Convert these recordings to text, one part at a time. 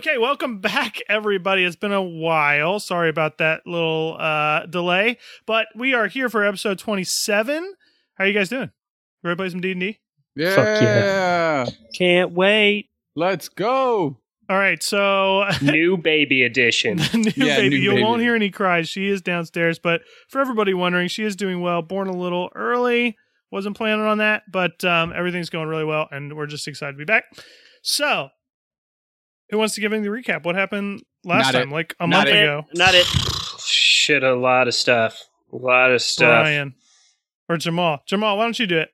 Okay, welcome back, everybody. It's been a while. Sorry about that little uh, delay, but we are here for episode 27. How are you guys doing? Ready to play some D&D? Yeah. Fuck yeah. Can't wait. Let's go. All right, so New baby edition. new Yeah, baby. new you baby. won't hear any cries. She is downstairs, but for everybody wondering, she is doing well. Born a little early. Wasn't planning on that, but um, everything's going really well, and we're just excited to be back. So, who wants to give me the recap? What happened last Not time, it. like a Not month it. ago? Not it. Shit, a lot of stuff. A lot of stuff. Brian or Jamal. Jamal, why don't you do it?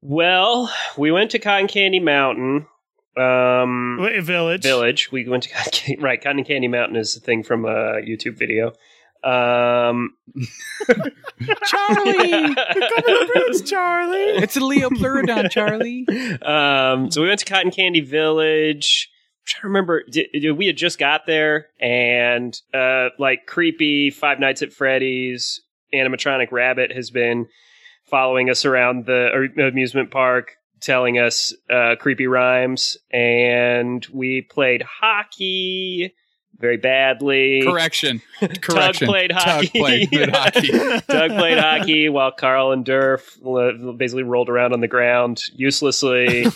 Well, we went to Cotton Candy Mountain. Um, Wait, Village. Village. We went to Cotton Candy, right. Cotton Candy Mountain is the thing from a YouTube video. Um, Charlie. Come to Prince Charlie. it's a Liopleurodon, Charlie. um, so we went to Cotton Candy Village. Trying to remember, did, did- we had just got there, and uh, like creepy Five Nights at Freddy's animatronic rabbit has been following us around the amusement park, telling us uh, creepy rhymes, and we played hockey very badly. Correction. Correction. Doug played hockey. Tug played good hockey. Doug played hockey while Carl and Durf basically rolled around on the ground uselessly.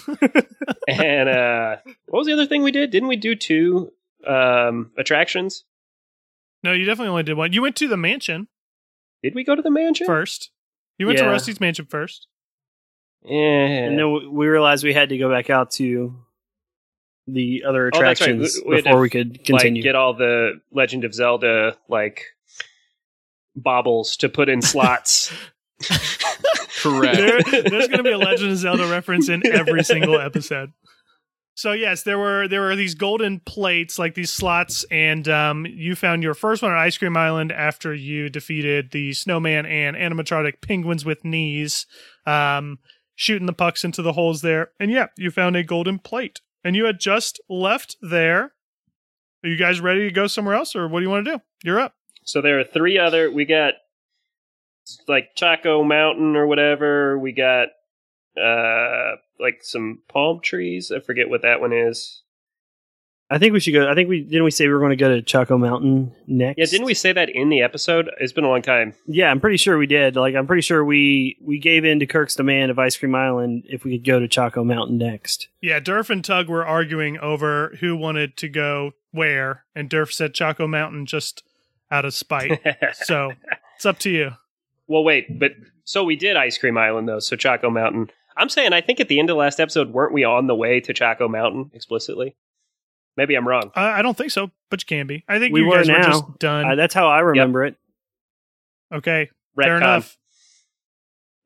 and uh, what was the other thing we did? Didn't we do two um, attractions? No, you definitely only did one. You went to the mansion Did we go to the mansion? first. You went to Rusty's mansion first. Yeah. And then we- we realized we had to go back out to the other Oh, right. attractions We- we had to, before we could continue. Like, get all the Legend of Zelda like baubles to put in slots. Correct. There, there's going to be a Legend of Zelda reference in every single episode. So yes, there were there were these golden plates, like these slots, and um, you found your first one on Ice Cream Island after you defeated the snowman and animatronic penguins with knees, um, shooting the pucks into the holes there. And yeah, you found a golden plate, and you had just left there. Are you guys ready to go somewhere else, or what do you want to do? You're up. So there are three other. We got like Choco Mountain or whatever. We got uh like some palm trees. I forget what that one is. I think we should go. I think we didn't we say we were going to go to Choco Mountain next. Yeah, didn't we say that in the episode? It's been a long time. Yeah, I'm pretty sure we did. Like, I'm pretty sure we we gave in to Kirk's demand of Ice Cream Island if we could go to Choco Mountain next. Yeah, Durf and Tug were arguing over who wanted to go where, and Durf said Choco Mountain just out of spite. so it's up to you. well, wait, but so we did Ice Cream Island though. So Choco Mountain. I'm saying I think at the end of last episode, weren't we on the way to Choco Mountain explicitly? Maybe I'm wrong. I, I don't think so, but you can be. I think We you were guys were just done. Uh, that's how I remember it. okay, fair enough.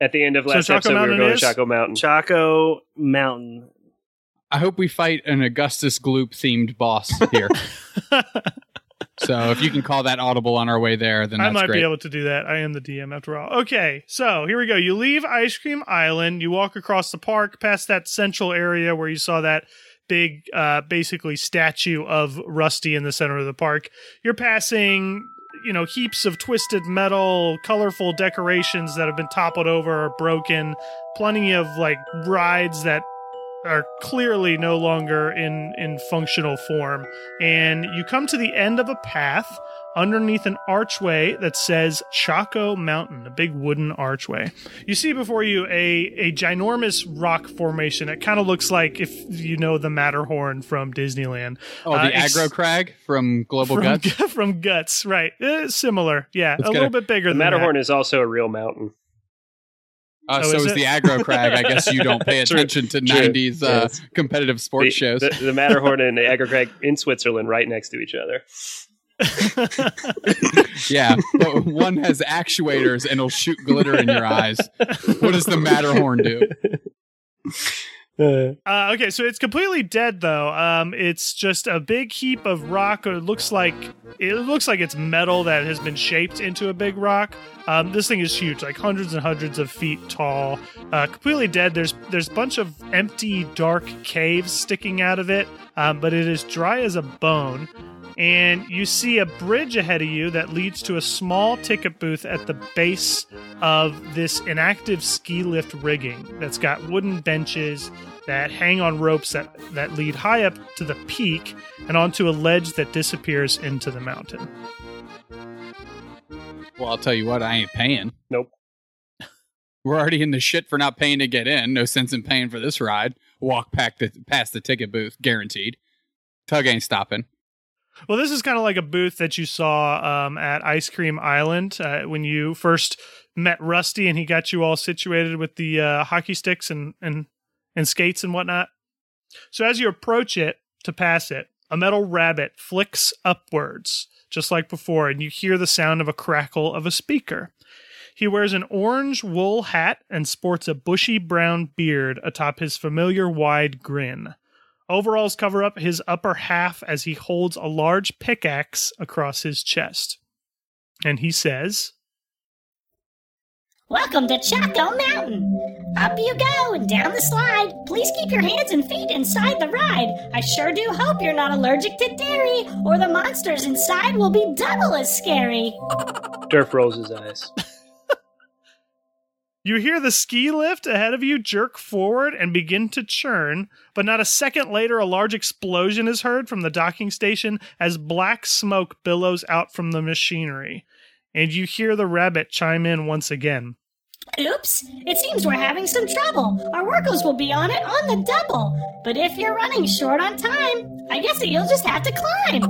At the end of So last Choco episode, we were going to Choco Mountain. Choco Mountain. I hope we fight an Augustus Gloop themed boss here. so if you can call that audible on our way there, then I might great. be able to do that. I am the DM after all. Okay, so here we go. You leave Ice Cream Island. You walk across the park past that central area where you saw that big, uh, basically statue of Rusty in the center of the park. You're passing, you know, heaps of twisted metal, colorful decorations that have been toppled over or broken. Plenty of like rides that are clearly no longer in in functional form and you come to the end of a path underneath an archway that says Choco Mountain, a big wooden archway. You see before you a a ginormous rock formation. It kind of looks like if you know the Matterhorn from Disneyland. Oh, Uh, the ex- aggro crag from Global from, Guts. from Guts, right? Eh, similar, yeah, Let's a little a- bit bigger The than Matterhorn is also a real mountain. Uh, Oh, so is is the aggro crag. I guess you don't pay attention to True. 90s uh, Yes. competitive sports the, shows. The, the Matterhorn and the Aggro Crag in Switzerland, right next to each other. Yeah, but one has actuators and it'll shoot glitter in your eyes. What does the Matterhorn do? Uh, okay, so it's completely dead though. Um, it's just a big heap of rock. Or it looks like it looks like it's metal that has been shaped into a big rock. Um, this thing is huge, like hundreds and hundreds of feet tall. Uh, completely dead. There's there's a bunch of empty, dark caves sticking out of it, um, but it is dry as a bone. And you see a bridge ahead of you that leads to a small ticket booth at the base of this inactive ski lift rigging that's got wooden benches that hang on ropes that, that lead high up to the peak and onto a ledge that disappears into the mountain. Well, I'll tell you what, I ain't paying. Nope. We're already in the shit for not paying to get in. No sense in paying for this ride. Walk back the, past the ticket booth, guaranteed. Tug ain't stopping. Well, this is kind of like a booth that you saw um, at Ice Cream Island uh, when you first met Rusty and he got you all situated with the uh, hockey sticks and, and, and skates and whatnot. So as you approach it to pass it, a metal rabbit flicks upwards, just like before, and you hear the sound of a crackle of a speaker. He wears an orange wool hat and sports a bushy brown beard atop his familiar wide grin. Overalls cover up his upper half as he holds a large pickaxe across his chest. And he says, Welcome to Choco Mountain. Up you go and down the slide. Please keep your hands and feet inside the ride. I sure do hope you're not allergic to dairy, or the monsters inside will be double as scary. Durf rolls his eyes. You hear the ski lift ahead of you jerk forward and begin to churn, but not a second later, a large explosion is heard from the docking station as black smoke billows out from the machinery. And you hear the rabbit chime in once again. Oops, it seems we're having some trouble. Our workers will be on it on the double. But if you're running short on time, I guess that you'll just have to climb.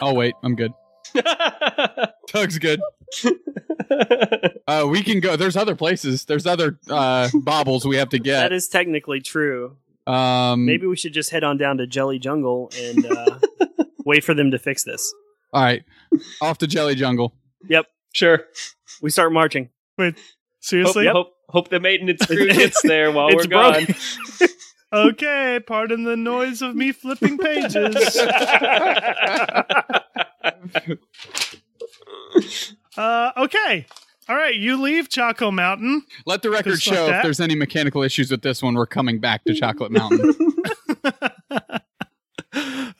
Oh, wait, I'm good. Tug's good. Uh, we can go. There's other places. There's other uh, baubles we have to get. That is technically true. um, Maybe we should just head on down to Jelly Jungle and uh, wait for them to fix this. All right, off to Jelly Jungle. Yep, sure. We start marching. Hope, Seriously? hope, hope the maintenance crew gets there while It's we're gone. Okay, pardon the noise of me flipping pages. Uh, okay. All right, you leave Choco Mountain. Let the record Just like show that? if there's any mechanical issues with this one. We're coming back to Chocolate Mountain.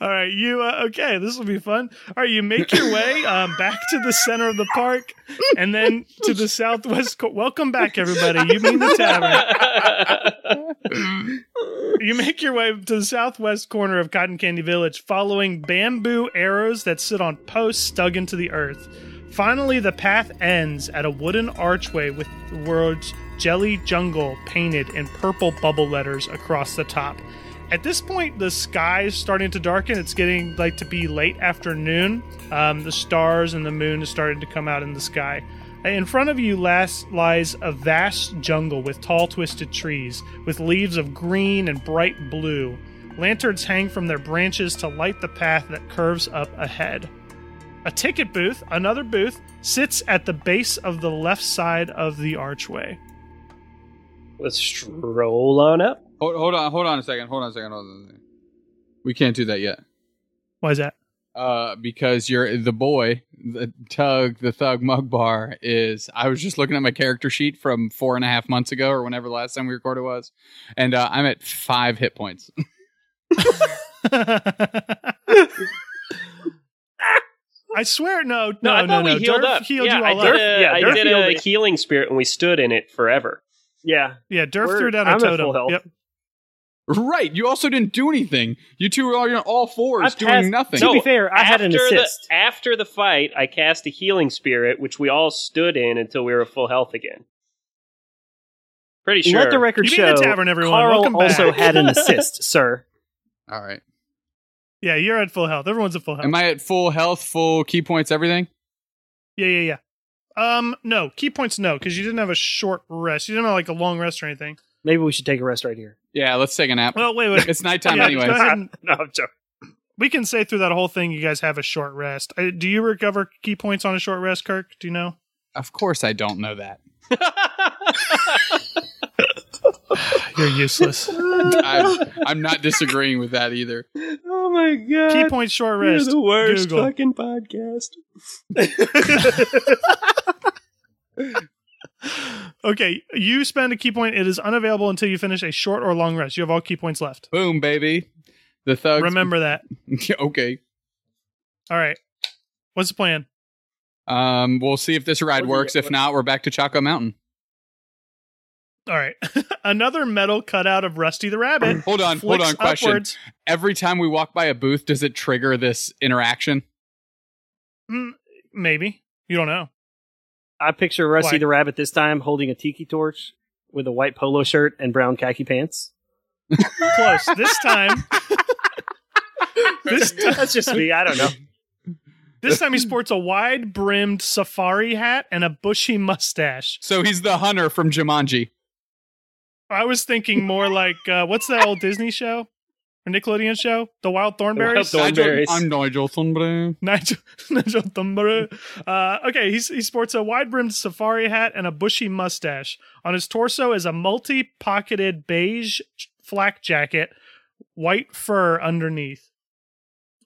All right, you uh, okay? This will be fun. All right, you make your way um, back to the center of the park, and then to the southwest. Co- Welcome back, everybody. You mean the tavern? You make your way to the southwest corner of Cotton Candy Village, following bamboo arrows that sit on posts dug into the earth. Finally, the path ends at a wooden archway with the words Jelly Jungle painted in purple bubble letters across the top. At this point, the sky is starting to darken. It's getting like to be late afternoon. Um, the stars and the moon is starting to come out in the sky. In front of you last lies a vast jungle with tall, twisted trees, with leaves of green and bright blue. Lanterns hang from their branches to light the path that curves up ahead. A ticket booth, another booth, sits at the base of the left side of the archway. Let's stroll on up. hold, hold on, hold on a second. Hold on a second. Hold on a second. We can't do that yet. Why is that? Uh, because you're the boy, the Tug, the Thug Mug Bar is. I was just looking at my character sheet from four and a half months ago, or whenever the last time we recorded was, and uh, I'm at five hit points. I swear, no, No, no, I no, thought no. we healed Durf up. healed yeah, you I all did up. a, Yeah, I Durf did healed a it. healing spirit and we stood in it forever. Yeah. Yeah, Durf We're- threw down a I'm at totem. health. Yep. right. You also didn't do anything. You two are on all fours I doing passed- nothing. To be fair, I had an after assist. The, after the fight, I cast a healing spirit, which we all stood in until we were full health again. Pretty sure. Let the record You mean show. the tavern, everyone. Carl Welcome also back. had an assist, sir. All right. Yeah, you're at full health. Everyone's at full health. Am I at full health, full key points, everything? Yeah, yeah, yeah. Um, no key points. No, because you didn't have a short rest. You didn't have like a long rest or anything. Maybe we should take a rest right here. Yeah, let's take a nap. Well, wait, wait. It's nighttime Yeah, anyway. and- no, I'm joking. we can say through that whole thing, you guys have a short rest. Uh, do you recover key points on a short rest, Kirk? Do you know? Of course, I don't know that. You're useless. I'm, I'm not disagreeing with that either. oh my god. key points short rest. You're rest. the worst Google. fucking podcast. Okay, you spend a key point. It is unavailable until you finish a short or long rest. You have all key points left. Boom, baby. The thugs. Remember that. okay. All right. What's the plan? Um, we'll see if this ride What do you- works. If not, we're back to Choco Mountain. All right. Another metal cutout of Rusty the Rabbit. Hold on, hold on. Question: upwards. Every time we walk by a booth, does it trigger this interaction? Mm, maybe. You don't know. I picture Rusty Why? the Rabbit this time holding a tiki torch with a white polo shirt and brown khaki pants. Close. this time. this, ti- That's just me. I don't know. this time he sports a wide brimmed safari hat and a bushy mustache. So he's the hunter from Jumanji. I was thinking more like uh, what's that old Disney show or Nickelodeon show? The Wild Thornberrys. Wild Thorn- Thornberrys. I'm Nigel Thornberry. Nigel, Nigel Thornberry. Uh, okay, he's, he sports a wide brimmed safari hat and a bushy mustache. On his torso is a multi pocketed beige flak jacket, white fur underneath.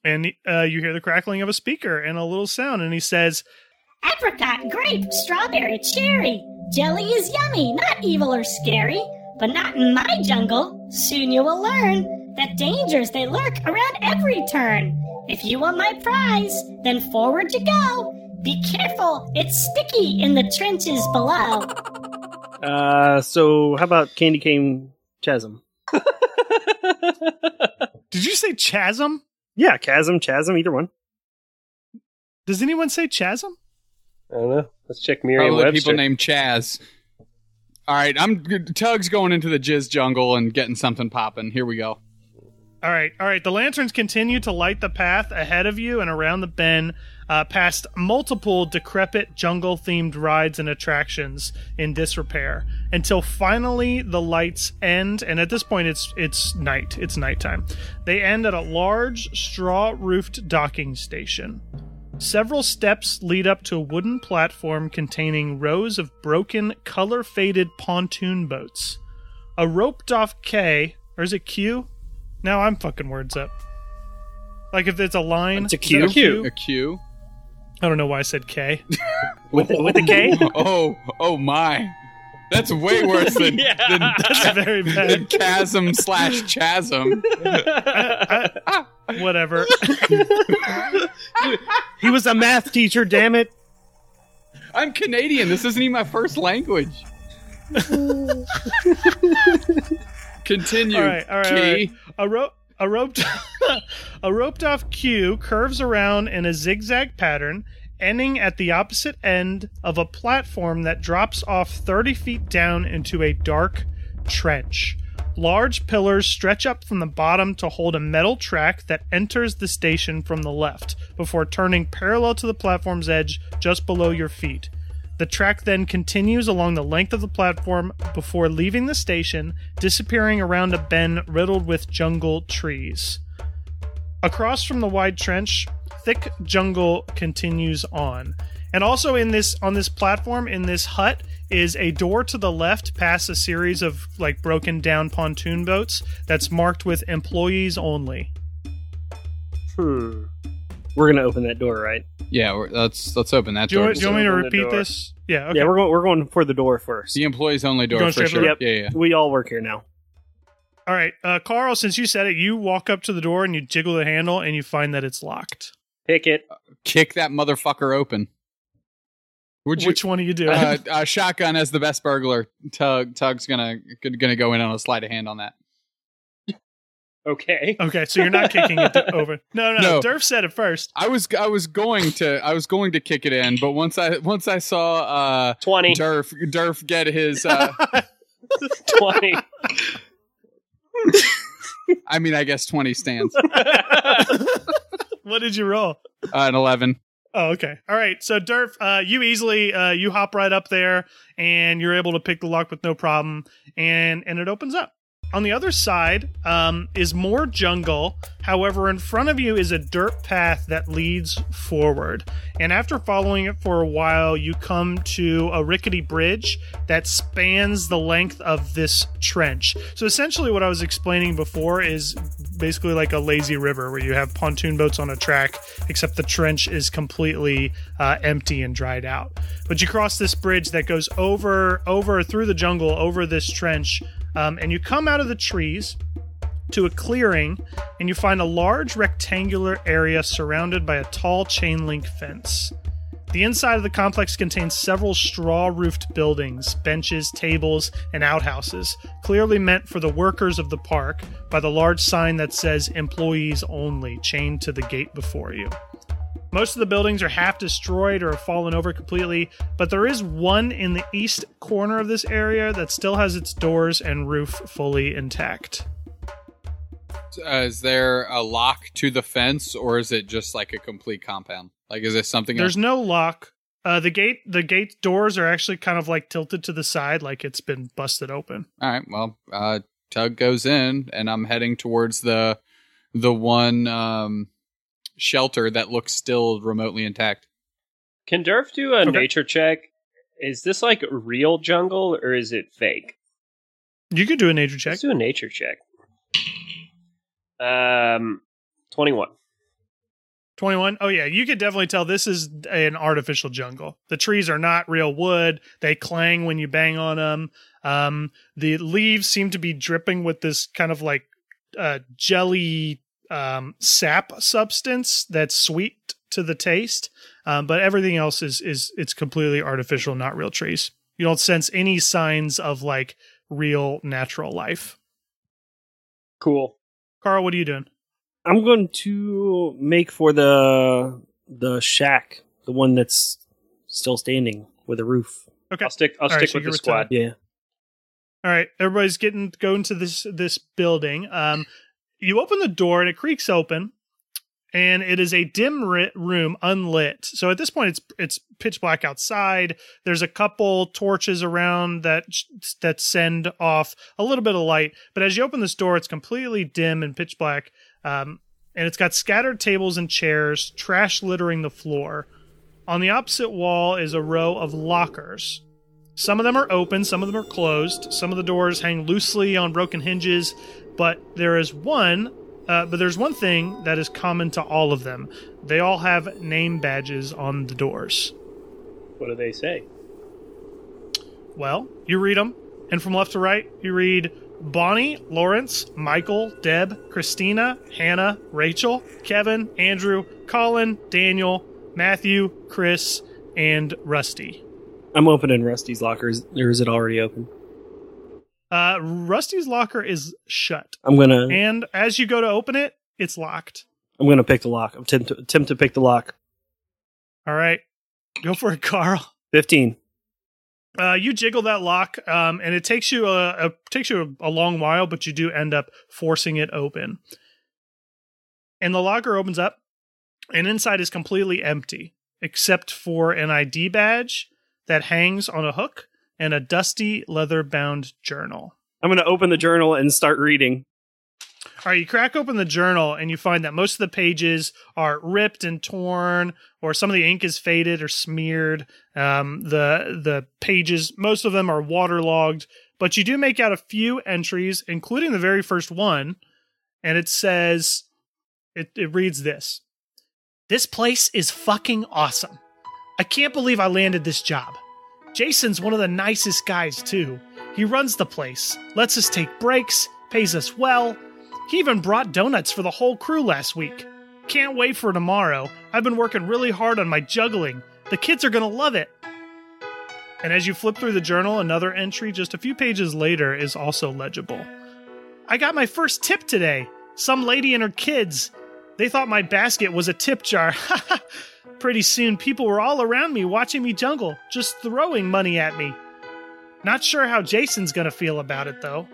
And uh, you hear the crackling of a speaker and a little sound, and he says, Apricot, grape, strawberry, cherry. Jelly is yummy, not evil or scary. But not in my jungle. Soon you will learn that dangers they lurk around every turn. If you want my prize, then forward you go. Be careful, it's sticky in the trenches below. Uh, so how about Candy Cane Chasm? Did you say chasm? Yeah, Chasm, Chasm, either one. Does anyone say chasm? I don't know. Let's check Probably Merriam-Webster. people named Chaz. All right, I'm Tug's going into the jizz jungle and getting something popping. Here we go. All right, all right. The lanterns continue to light the path ahead of you and around the bend, uh, past multiple decrepit jungle-themed rides and attractions in disrepair, until finally the lights end. And at this point, it's it's night. It's nighttime. They end at a large straw-roofed docking station. Several steps lead up to a wooden platform containing rows of broken, color-faded pontoon boats. A roped-off K, or is it Q? Now I'm fucking words up. Like if it's a line, It's a is Q. that Q. A Q. I don't know why I said K. With the, with the K? Oh, oh my. That's way worse than, Yeah. than, That's very than chasm slash chasm. Whatever. He was a math teacher, damn it. I'm Canadian. This isn't even my first language. Continue. All right, all right, Key. right. A rope. A roped, a roped off queue curves around in a zigzag pattern, ending at the opposite end of a platform that drops off 30 feet down into a dark trench. Large pillars stretch up from the bottom to hold a metal track that enters the station from the left, before turning parallel to the platform's edge just below your feet. The track then continues along the length of the platform before leaving the station, disappearing around a bend riddled with jungle trees. Across from the wide trench, thick jungle continues on. And also in this on this platform in this hut is a door to the left past a series of like broken down pontoon boats that's marked with employees only. Hmm. We're gonna open that door, right? Yeah, we're, let's let's open that Do you, door. want, do you want me to repeat this? Yeah, okay. Yeah, we're going. We're going for the door first. the employees only door for sure. Yep. Yeah, yeah. We all work here now. All right, uh, Carl. Since you said it, you walk up to the door and you jiggle the handle, and you find that it's locked. Pick it. Kick that motherfucker open. Would you? Which one are you doing? uh, uh, shotgun as the best burglar. Tug Tug's gonna gonna go in on a sleight of hand on that. Okay. okay, so you're not kicking it to- over. No, no, No. Durf said it first. I was I was going to I was going to kick it in, but once I once I saw uh 20. Durf Durf get his uh 20. I mean I guess twenty stands. What did you roll? Uh, an eleven. Oh, okay. All right. So Durf, uh, you easily uh, you hop right up there, and you're able to pick the lock with no problem, and and it opens up. On the other side um, is more jungle. However, in front of you is a dirt path that leads forward. And after following it for a while, you come to a rickety bridge that spans the length of this trench. So essentially, what I was explaining before is basically like a lazy river where you have pontoon boats on a track, except the trench is completely uh, empty and dried out. But you cross this bridge that goes over, over through the jungle, over this trench, um, and you come out of the trees to a clearing and you find a large rectangular area surrounded by a tall chain link fence. The inside of the complex contains several straw roofed buildings, benches, tables, and outhouses, clearly meant for the workers of the park by the large sign that says employees only chained to the gate before you. Most of the buildings are half destroyed or have fallen over completely, but there is one in the east corner of this area that still has its doors and roof fully intact. Uh, is there a lock to the fence, or is it just like a complete compound? Like, is this something? There's else? no lock. Uh, the gate the gate doors are actually kind of like tilted to the side, like it's been busted open. All right. Well, uh, Tug goes in, and I'm heading towards the the one um, shelter that looks still remotely intact. Can Durf do a Okay. nature check? Is this like real jungle or is it fake? You could do a nature check. Let's do a nature check. Um, twenty-one. 21. Oh, yeah. You could definitely tell this is an artificial jungle. The trees are not real wood. They clang when you bang on them. Um, the leaves seem to be dripping with this kind of like uh, jelly um, sap substance that's sweet to the taste. Um, but everything else is, is it's completely artificial, not real trees. You don't sense any signs of like real natural life. Cool. Carl, what are you doing? I'm going to make for the the shack, the one that's still standing with a roof. Okay. I'll stick. I'll All right, stick so with you're the with squad. Yeah. All right, everybody's getting going to this this building. Um, you open the door and it creaks open, and it is a dim room, unlit. So at this point, it's it's pitch black outside. There's a couple torches around that that send off a little bit of light, but as you open this door, it's completely dim and pitch black. Um, and it's got scattered tables and chairs, trash littering the floor. On the opposite wall is a row of lockers. Some of them are open, some of them are closed. Some of the doors hang loosely on broken hinges, but there is one. Uh, but there's one thing that is common to all of them. They all have name badges on the doors. What do they say? Well, you read them, and from left to right, you read Bonnie, Lawrence, Michael, Deb, Christina, Hannah, Rachel, Kevin, Andrew, Colin, Daniel, Matthew, Chris, and Rusty. I'm opening Rusty's lockers. Or is it already open? Uh, Rusty's locker is shut. I'm gonna And as you go to open it, it's locked. I'm gonna pick the lock. I'm attempt to, attempt to pick the lock. All right. Go for it, Carl. Fifteen. Uh, you jiggle that lock, um, and it takes you a, a takes you a, a long while, but you do end up forcing it open. And the locker opens up, and inside is completely empty, except for an ID badge that hangs on a hook and a dusty leather bound journal. I'm gonna open the journal and start reading. All right, you crack open the journal and you find that most of the pages are ripped and torn, or some of the ink is faded or smeared. Um, the the pages, most of them are waterlogged, but you do make out a few entries, including the very first one, and it says, it, it reads this: "This place is fucking awesome. I can't believe I landed this job. Jason's one of the nicest guys too. He runs the place, lets us take breaks, pays us well." He even brought donuts for the whole crew last week. Can't wait for tomorrow. I've been working really hard on my juggling. The kids are going to love it. And as you flip through the journal, another entry just a few pages later is also legible. I got my first tip today. Some lady and her kids. They thought my basket was a tip jar. Pretty soon, people were all around me watching me jungle, just throwing money at me. Not sure how Jason's gonna feel about it, though.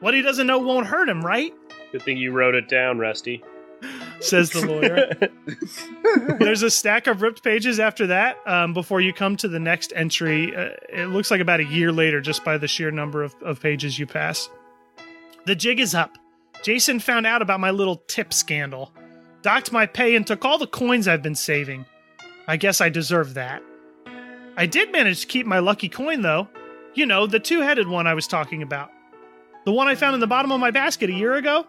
What he doesn't know won't hurt him, right? Good thing you wrote it down, Rusty. says the lawyer. There's a stack of ripped pages after that um, before you come to the next entry. Uh, it looks like about a year later, just by the sheer number of, of pages you pass. The jig is up. Jason found out about my little tip scandal, docked my pay, and took all the coins I've been saving. I guess I deserve that. I did manage to keep my lucky coin, though. You know, the two headed one I was talking about. The one I found in the bottom of my basket a year ago?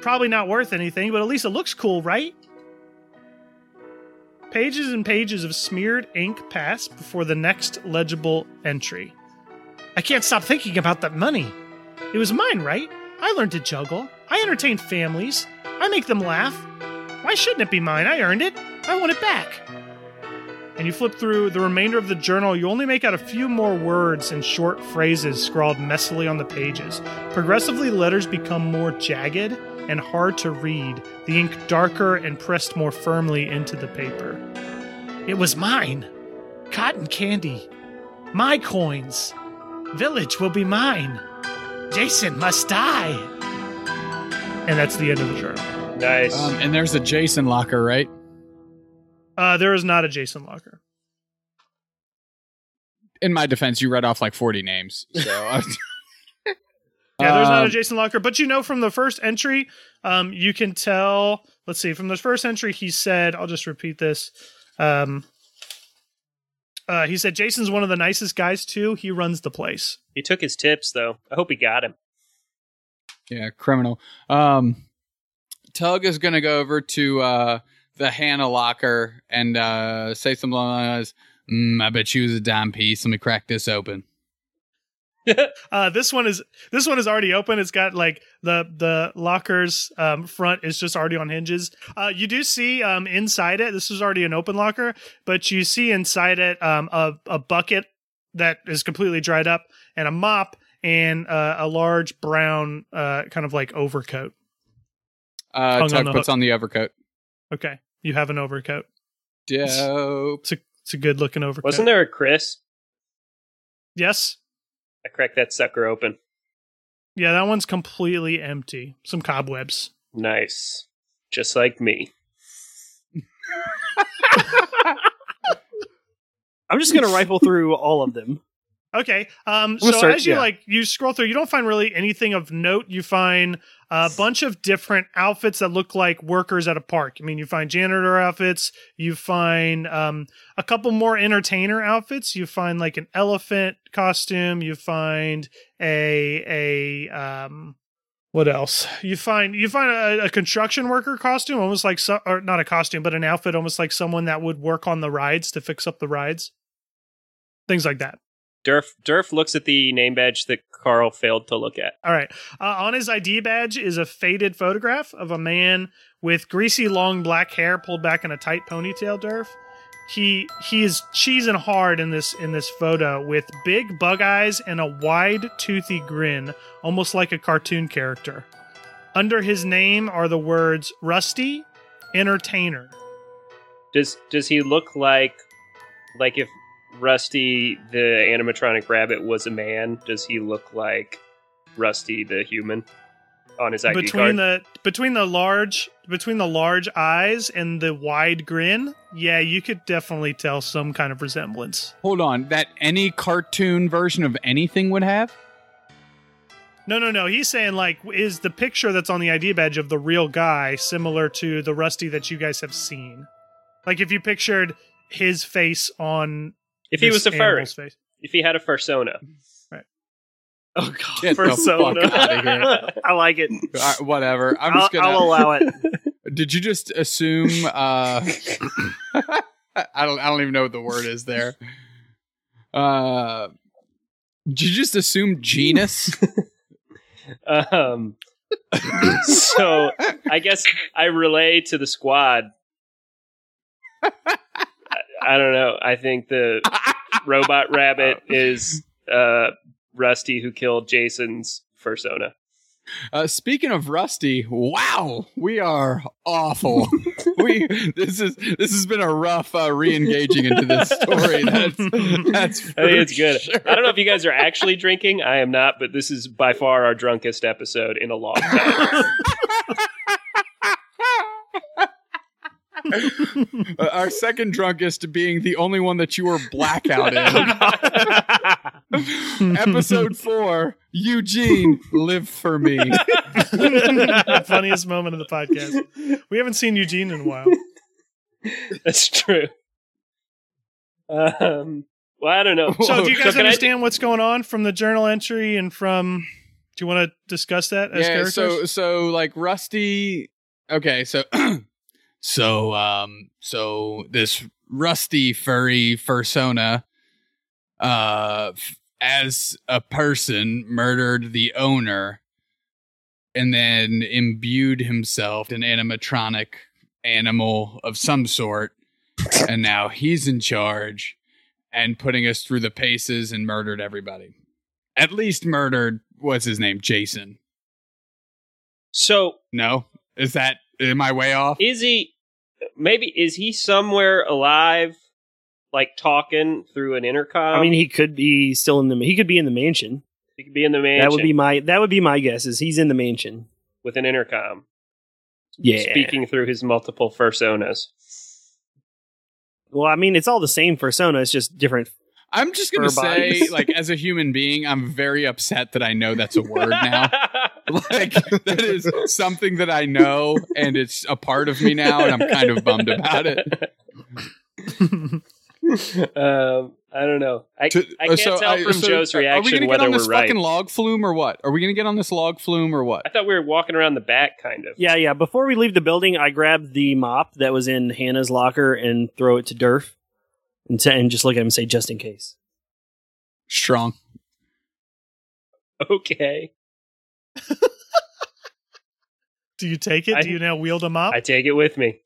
Probably not worth anything, but at least it looks cool, right? Pages and pages of smeared ink pass before the next legible entry. I can't stop thinking about that money. It was mine, right? I learned to juggle. I entertain families. I make them laugh. Why shouldn't it be mine? I earned it. I want it back. And you flip through the remainder of the journal, you only make out a few more words and short phrases scrawled messily on the pages. Progressively, letters become more jagged and hard to read, the ink darker and pressed more firmly into the paper. It was mine. Cotton candy. My coins. Village will be mine. Jason must die. And that's the end of the journal. Nice. Um, and there's a Jason locker, right? Uh, there is not a Jason Locker. In my defense, you read off like 40 names. So Yeah, there's not a Um, Jason Locker, but you know from the first entry, um, you can tell. Let's see, from the first entry, he said, "I'll just repeat this." Um, uh, he said, "Jason's one of the nicest guys too. He runs the place." he took his tips though. I hope he got him. yeah, criminal. Um, Tug is going to go over to uh, the Hannah locker and uh, say something like, mm, "I bet she was a dime piece. Let me crack this open." Uh, this one is this one is already open. It's got like the the locker's um, front is just already on hinges. Uh, you do see um, inside it. This is already an open locker, but you see inside it um, a a bucket that is completely dried up and a mop and uh, a large brown uh, kind of like overcoat. Uh, Hung on puts hook. on the overcoat. Okay, you have an overcoat. Dope. It's a it's a good looking overcoat. Wasn't there a Chris? Yes. I cracked that sucker open. Yeah, that one's completely empty. Some cobwebs. Nice. Just like me. I'm just gonna rifle through all of them. Okay. Um. So start- as you yeah. like you scroll through, you don't find really anything of note. You find a bunch of different outfits that look like workers at a park. I mean, you find janitor outfits. You find um a couple more entertainer outfits. You find like an elephant costume. You find a a um. What else? You find you find a, a construction worker costume, almost like so, or not a costume, but an outfit, almost like someone that would work on the rides to fix up the rides. Things like that. Durf Durf looks at the name badge that Carl failed to look at. All right. Uh, on his ID badge is a faded photograph of a man with greasy long black hair pulled back in a tight ponytail. Durf. He he is cheesing hard in this in this photo with big bug eyes and a wide toothy grin, almost like a cartoon character. Under his name are the words Rusty, Entertainer. Does does he look like like if Rusty the animatronic rabbit was a man? Does he look like Rusty the human on his ID between card? the between the large between the large eyes and the wide grin, yeah, you could definitely tell some kind of resemblance. Hold on, that any cartoon version of anything would have? No, no, no. He's saying like, is the picture that's on the ID badge of the real guy similar to the Rusty that you guys have seen? Like, if you pictured his face on if he was a furry, face. if he had a fursona. Oh god, Get the persona. fuck outta here. I like it. Whatever. I'm I'll, just gonna. I'll allow it. Did you just assume? Uh, I don't. I don't even know what the word is there. Uh, did you just assume genus? Um, so I guess I relay to the squad. I, don't know. I think the robot rabbit is uh, Rusty who killed Jason's persona. Uh, speaking of Rusty, wow, we are awful. we this is this has been a rough uh, re-engaging into this story. That's that's. I think it's good. sure. I don't know if you guys are actually drinking. I am not, but this is by far our drunkest episode in a long time. Uh, our second drunkest being the only one that you were blackout in. Episode four, Eugene, live for me. Funniest moment of the podcast. We haven't seen Eugene in a while. That's true. Um, well, I don't know. So, do you guys can I- understand what's going on from the journal entry and from? Do you want to discuss that as yeah, characters? so so like Rusty. Okay, so so um so this Rusty furry fursona, uh, f- as a person murdered the owner and then imbued himself an animatronic animal of some sort. and now he's in charge and putting us through the paces and murdered everybody. At least murdered, what's his name? Jason. So No? Is that, am I way off? is he? Maybe is he somewhere alive, like talking through an intercom? I mean, he could be still in the. He could be in the mansion. he could be in the mansion. That would be my. That would be my guess. Is he's in the mansion? with an intercom, Yeah. speaking through his multiple personas. Well, I mean, it's all the same persona. It's just different. I'm just going to Fur say, bodies. like, as a human being, I'm very upset that I know that's a word now. like that is something that I know and it's a part of me now and I'm kind of bummed about it. um, I don't know. I, To- I can't so tell I- from so Joe's Are we reaction gonna get on this we're right. fucking log flume or what? Are we gonna get on this log flume or what? I thought we were walking around the back, kind of. Yeah, yeah. Before we leave the building, I grabbed the mop that was in Hannah's locker and throw it to Durf, and, t- and just look at him and say, "Just in case." Strong. Okay. Do you take it? I- Do you now wield a mop? I take it with me.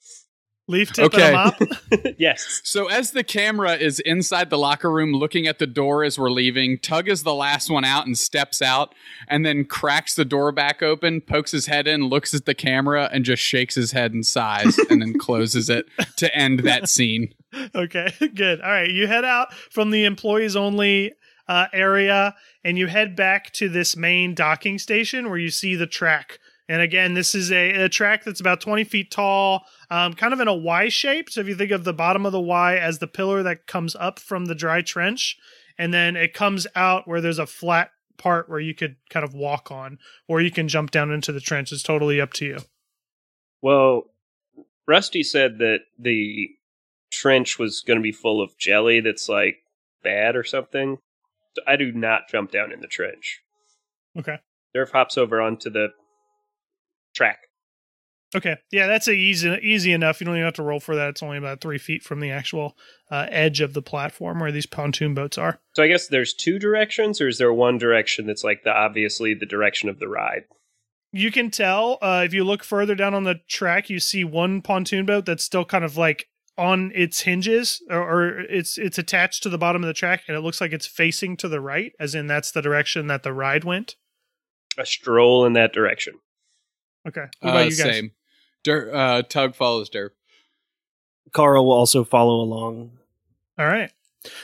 Leaf tip Okay. and a mop? yes. So as the camera is inside the locker room looking at the door as we're leaving, Tug is the last one out and steps out and then cracks the door back open, pokes his head in, looks at the camera and just shakes his head and sighs and then closes it to end that scene. Okay, good. All right, you head out from the employees only uh, area and you head back to this main docking station where you see the track. And again, this is a, a track that's about 20 feet tall, um, kind of in a Y shape. So if you think of the bottom of the Y as the pillar that comes up from the dry trench, and then it comes out where there's a flat part where you could kind of walk on, or you can jump down into the trench. It's totally up to you. Well, Rusty said that the trench was going to be full of jelly that's like bad or something. So I do not jump down in the trench. Okay. Durf hops over onto the track. Okay, yeah, that's a easy easy enough. You don't even have to roll for that. It's only about three feet from the actual uh, edge of the platform where these pontoon boats are. So I guess there's two directions, or is there one direction that's like the obviously the direction of the ride? You can tell uh, if you look further down on the track, you see one pontoon boat that's still kind of like on its hinges, or, or it's it's attached to the bottom of the track, and it looks like it's facing to the right, as in that's the direction that the ride went. A stroll in that direction. Okay, what about Uh, you guys? same. Dur- uh, Tug follows Derp. Carl will also follow along. All right.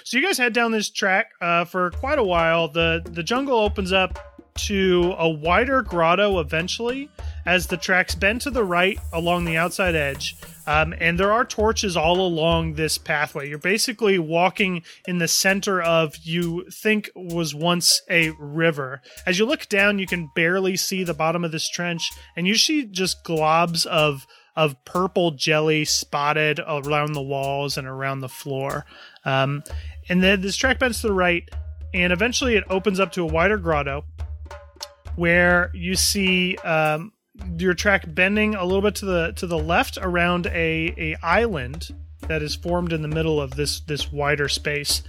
So you guys head down this track uh, for quite a while. the The jungle opens up to a wider grotto eventually, as the tracks bend to the right along the outside edge. Um, and there are torches all along this pathway. You're basically walking in the center of you think was once a river. As you look down, you can barely see the bottom of this trench, and you see just globs of of purple jelly spotted around the walls and around the floor. Um, and then this track bends to the right, and eventually it opens up to a wider grotto where you see um, your track bending a little bit to the to the left around a, a island that is formed in the middle of this this wider space.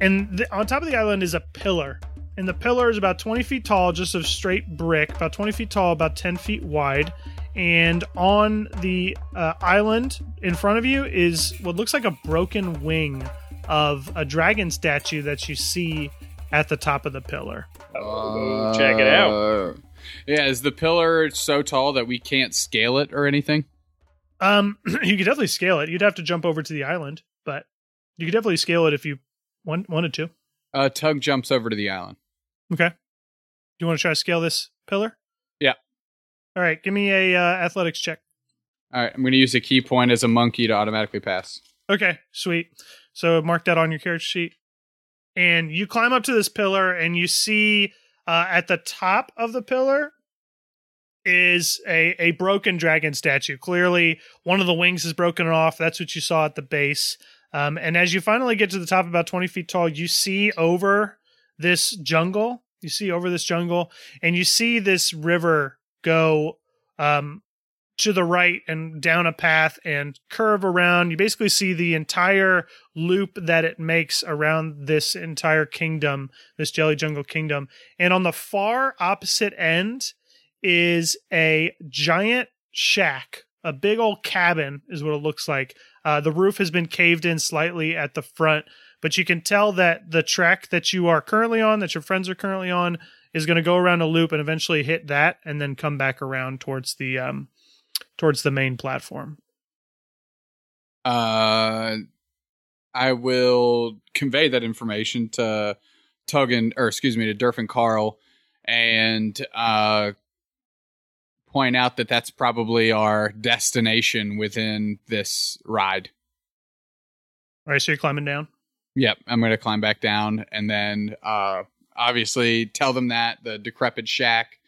And the, on top of the island is a pillar. And the pillar is about 20 feet tall, just of straight brick, about 20 feet tall, about 10 feet wide. And on the uh, island in front of you is what looks like a broken wing of a dragon statue that you see at the top of the pillar. Oh, check it out. Yeah, is the pillar so tall that we can't scale it or anything? Um, you could definitely scale it. You'd have to jump over to the island, but you could definitely scale it if you want, wanted to. Uh, Tug jumps over to the island. Okay. Do you want to try to scale this pillar? Yeah. All right. Give me a uh, athletics check. All right, I'm going to use a key point as a monkey to automatically pass. Okay, sweet. So mark that on your character sheet. And you climb up to this pillar, and you see uh, at the top of the pillar is a, a broken dragon statue. Clearly, one of the wings is broken off. That's what you saw at the base. Um, and as you finally get to the top, about 20 feet tall, you see over this jungle. You see over this jungle, and you see this river go um, to the right and down a path and curve around. You basically see the entire loop that it makes around this entire kingdom, this Jelly Jungle Kingdom. And on the far opposite end is a giant shack, a big old cabin, is what it looks like. Uh, the roof has been caved in slightly at the front, but you can tell that the track that you are currently on, that your friends are currently on, is going to go around a loop and eventually hit that, and then come back around towards the um, towards the main platform. Uh, I will convey that information to Tug and, or excuse me, to Durf and Carl, and uh, point out that that's probably our destination within this ride. All right, so you're climbing down. Yep, I'm going to climb back down and then uh, obviously tell them that the decrepit shack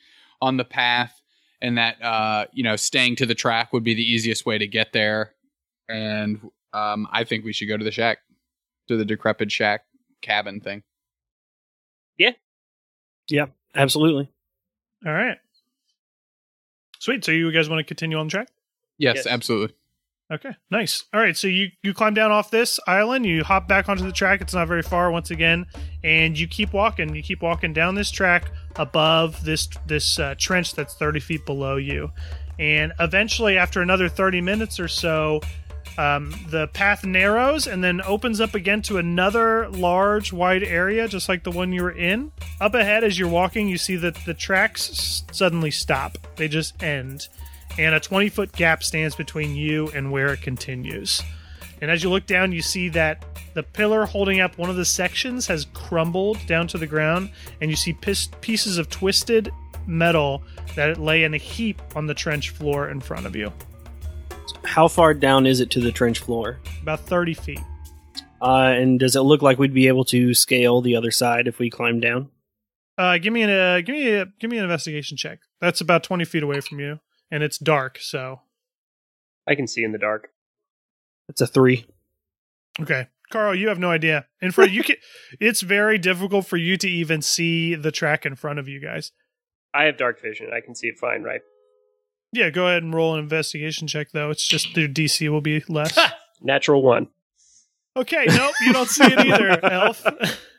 on the path and that uh, you know staying to the track would be the easiest way to get there. And um, I think we should go to the shack, to the decrepit shack cabin thing. Yeah, Yeah, absolutely. All right. Sweet. So you guys want to continue on the track? Yes, Yes. absolutely. Okay, nice. All right, so you you climb down off this island, you hop back onto the track. It's not very far once again, and you keep walking. You keep walking down this track above this this uh, trench that's thirty feet below you, and eventually, after another thirty minutes or so, um, the path narrows and then opens up again to another large, wide area, just like the one you were in. Up ahead, as you're walking, you see that the tracks suddenly stop. They just end and a 20 foot gap stands between you and where it continues. And as you look down, you see that the pillar holding up one of the sections has crumbled down to the ground, and you see pis- pieces of twisted metal that lay in a heap on the trench floor in front of you, How far down is it to the trench floor? about 30 feet. Uh, and does it look like we'd be able to scale the other side if we climb down? Uh, give me an uh, give me a give me an investigation check. That's about 20 feet away from you, and it's dark. So I can see in the dark. It's a three. Okay. Carl, you have no idea. In front you can it's very difficult for you to even see the track in front of you guys. I have dark vision. I can see it fine, right? Yeah, go ahead and roll an investigation check though. It's just your DC will be less. Natural one. okay, nope, you don't see it either, Elf.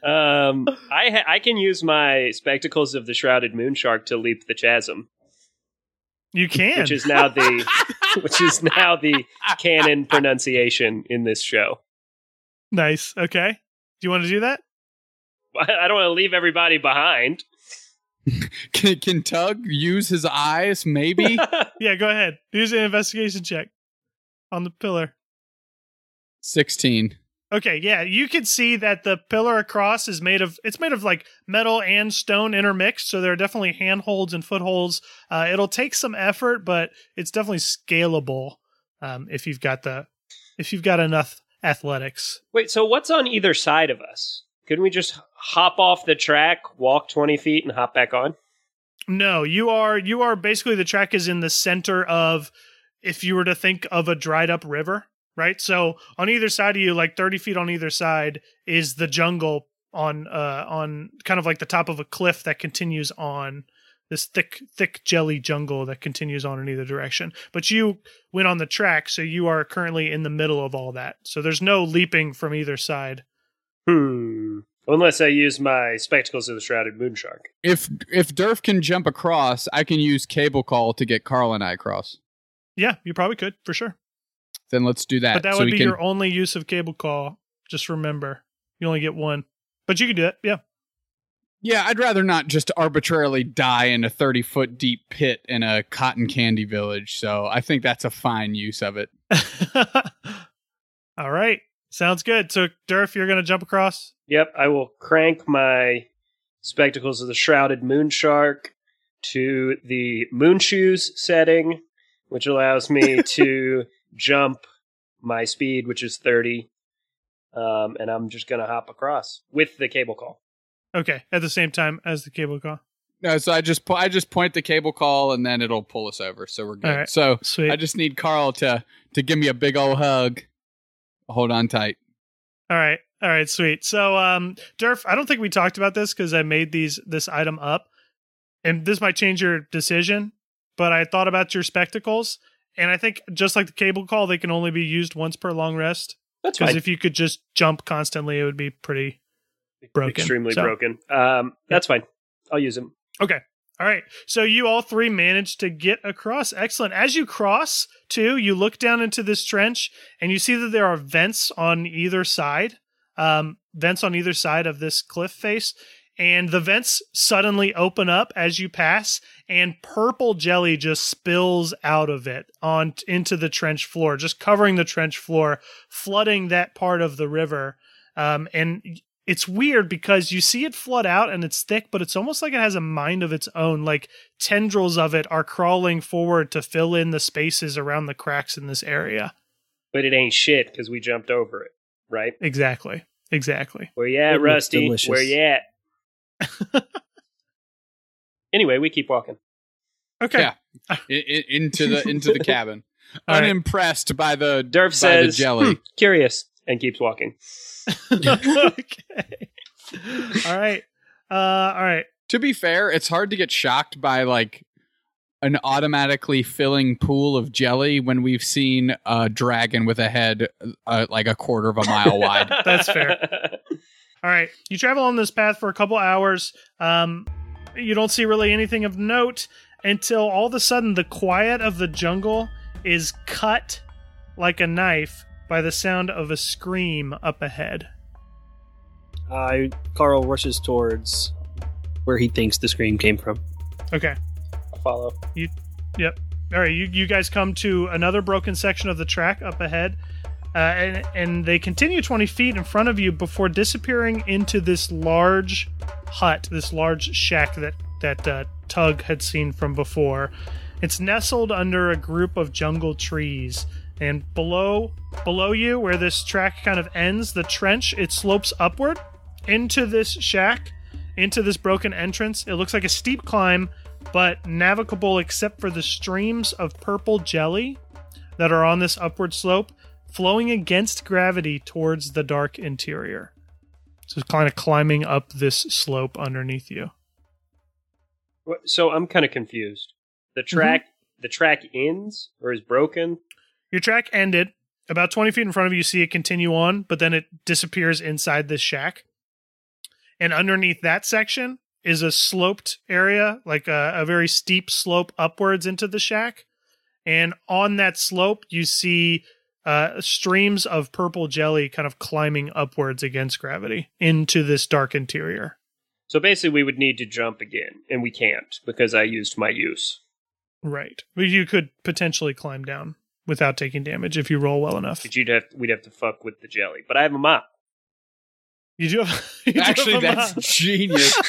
Um, I ha- I can use my spectacles of the shrouded moon shark to leap the chasm, You can. which is now the which is now the canon pronunciation in this show. nice. Okay. Do you want to do that? I I don't want to leave everybody behind. Can, can Tug use his eyes? Maybe. Yeah, go ahead. Use an investigation check on the pillar. Sixteen. Okay, yeah, you can see that the pillar across is made of it's made of like metal and stone intermixed, so there are definitely handholds and footholds. Uh, it'll take some effort, but it's definitely scalable um, if you've got the if you've got enough athletics. Wait, so what's on either side of us? Couldn't we just hop off the track, walk twenty feet, and hop back on? No, you are you are basically the track is in the center of if you were to think of a dried up river, right? So on either side of you, like thirty feet on either side, is the jungle on uh on kind of like the top of a cliff that continues on this thick thick jelly jungle that continues on in either direction. But you went on the track, so you are currently in the middle of all that. So there's no leaping from either side. Hmm. Unless I use my spectacles of the shrouded moon shark. If if Durf can jump across, I can use cable call to get Carl and I across. Yeah, you probably could for sure. Then let's do that. But that so would be can, your only use of cable call. Just remember, you only get one. But you can do it. Yeah. Yeah, I'd rather not just arbitrarily die in a 30 foot deep pit in a cotton candy village. So I think that's a fine use of it. All right. Sounds good. So, Durf, you're going to jump across? Yep, I will crank my spectacles of the shrouded moon shark to the moon shoes setting, which allows me to jump my speed, which is 30. Um, and I'm just going to hop across with the cable call. Okay. At the same time as the cable call. No, so I just po- I just point the cable call and then it'll pull us over. So we're good. All right. So Sweet. I just need Carl to to give me a big old hug. Hold on tight. All right. All right. Sweet. So, um, Durf, I don't think we talked about this because I made these this item up, and this might change your decision. But I thought about your spectacles, and I think just like the cable call, they can only be used once per long rest. That's Because fine. if you could just jump constantly, it would be pretty broken. Extremely So- broken. Um, that's fine. I'll use them. Okay. All right. So you all three managed to get across. Excellent. As you cross, too, you look down into this trench and you see that there are vents on either side. Um, vents on either side of this cliff face. And the vents suddenly open up as you pass, and purple jelly just spills out of it on into the trench floor, just covering the trench floor, flooding that part of the river. Um, and it's weird because you see it flood out and it's thick, but it's almost like it has a mind of its own. Like tendrils of it are crawling forward to fill in the spaces around the cracks in this area. But it ain't shit because we jumped over it, right? Exactly. Exactly. Where you at, It Rusty? Where you at? anyway, we keep walking. Okay. Yeah. I- I- into the into the cabin. All right. Unimpressed by the Durf by says, the jelly. "Hmm, curious, and keeps walking. okay. All right. Uh, all right. to be fair, it's hard to get shocked by like an automatically filling pool of jelly when we've seen a dragon with a head uh, like a quarter of a mile wide. That's fair. All right. You travel on this path for a couple hours. Um, you don't see really anything of note until all of a sudden the quiet of the jungle is cut like a knife by the sound of a scream up ahead. Uh, Carl rushes towards where he thinks the scream came from. Okay. I'll follow. Yep. All right. You, you guys come to another broken section of the track up ahead. Uh, and, and they continue 20 feet in front of you before disappearing into this large hut, this large shack that, that uh, Tug had seen from before. It's nestled under a group of jungle trees. And below below you, where this track kind of ends, the trench, it slopes upward into this shack, into this broken entrance. It looks like a steep climb, but navigable except for the streams of purple jelly that are on this upward slope, flowing against gravity towards the dark interior. So it's kind of climbing up this slope underneath you. So I'm kind of confused. The mm-hmm. track, the track ends or is broken. Your track ended. About 20 feet in front of you, you see it continue on, but then it disappears inside this shack. And underneath that section is a sloped area, like a, a very steep slope upwards into the shack. And on that slope, you see uh, streams of purple jelly kind of climbing upwards against gravity into this dark interior. So basically, we would need to jump again, and we can't because I used my use. Right. But you could potentially climb down without taking damage if you roll well enough. But you'd have we'd have to fuck with the jelly. But I have a mop. You do have, you do have Actually, a that's mop. genius.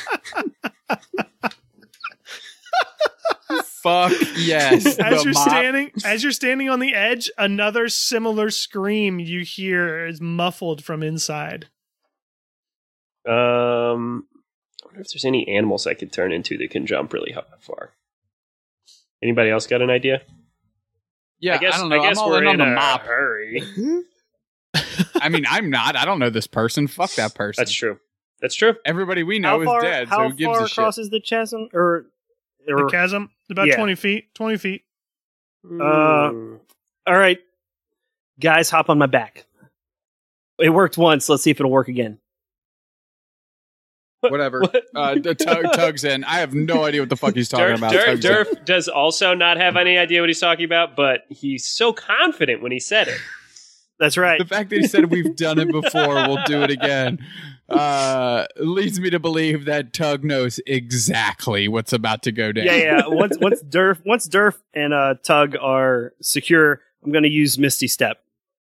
Fuck yes. as you're mop. standing as you're standing on the edge another similar scream you hear is muffled from inside Um, I wonder if there's any animals I could turn into that can jump really h- far. Anybody else got an idea? Yeah, I guess don't know. I guess I'm all we're in on in the a mop. hurry. I mean, I'm not. I don't know this person. Fuck that person. That's true. That's true. Everybody we know how is far, dead. how so who gives far a shit? across is the chasm? Or, the chasm about yeah. 20 feet 20 feet Uh, all right, guys, hop on my back. It worked once. Let's see if it'll work again. Whatever. What? Uh, the tug tugs in. I have no idea what the fuck he's talking Durf, about. Durf, Durf does also not have any idea what he's talking about, but he's so confident when he said it. That's right. The fact that he said we've done it before, we'll do it again, uh, leads me to believe that Tug knows exactly what's about to go down. yeah, yeah. Once once Durf once Durf and uh, Tug are secure, I'm going to use Misty Step.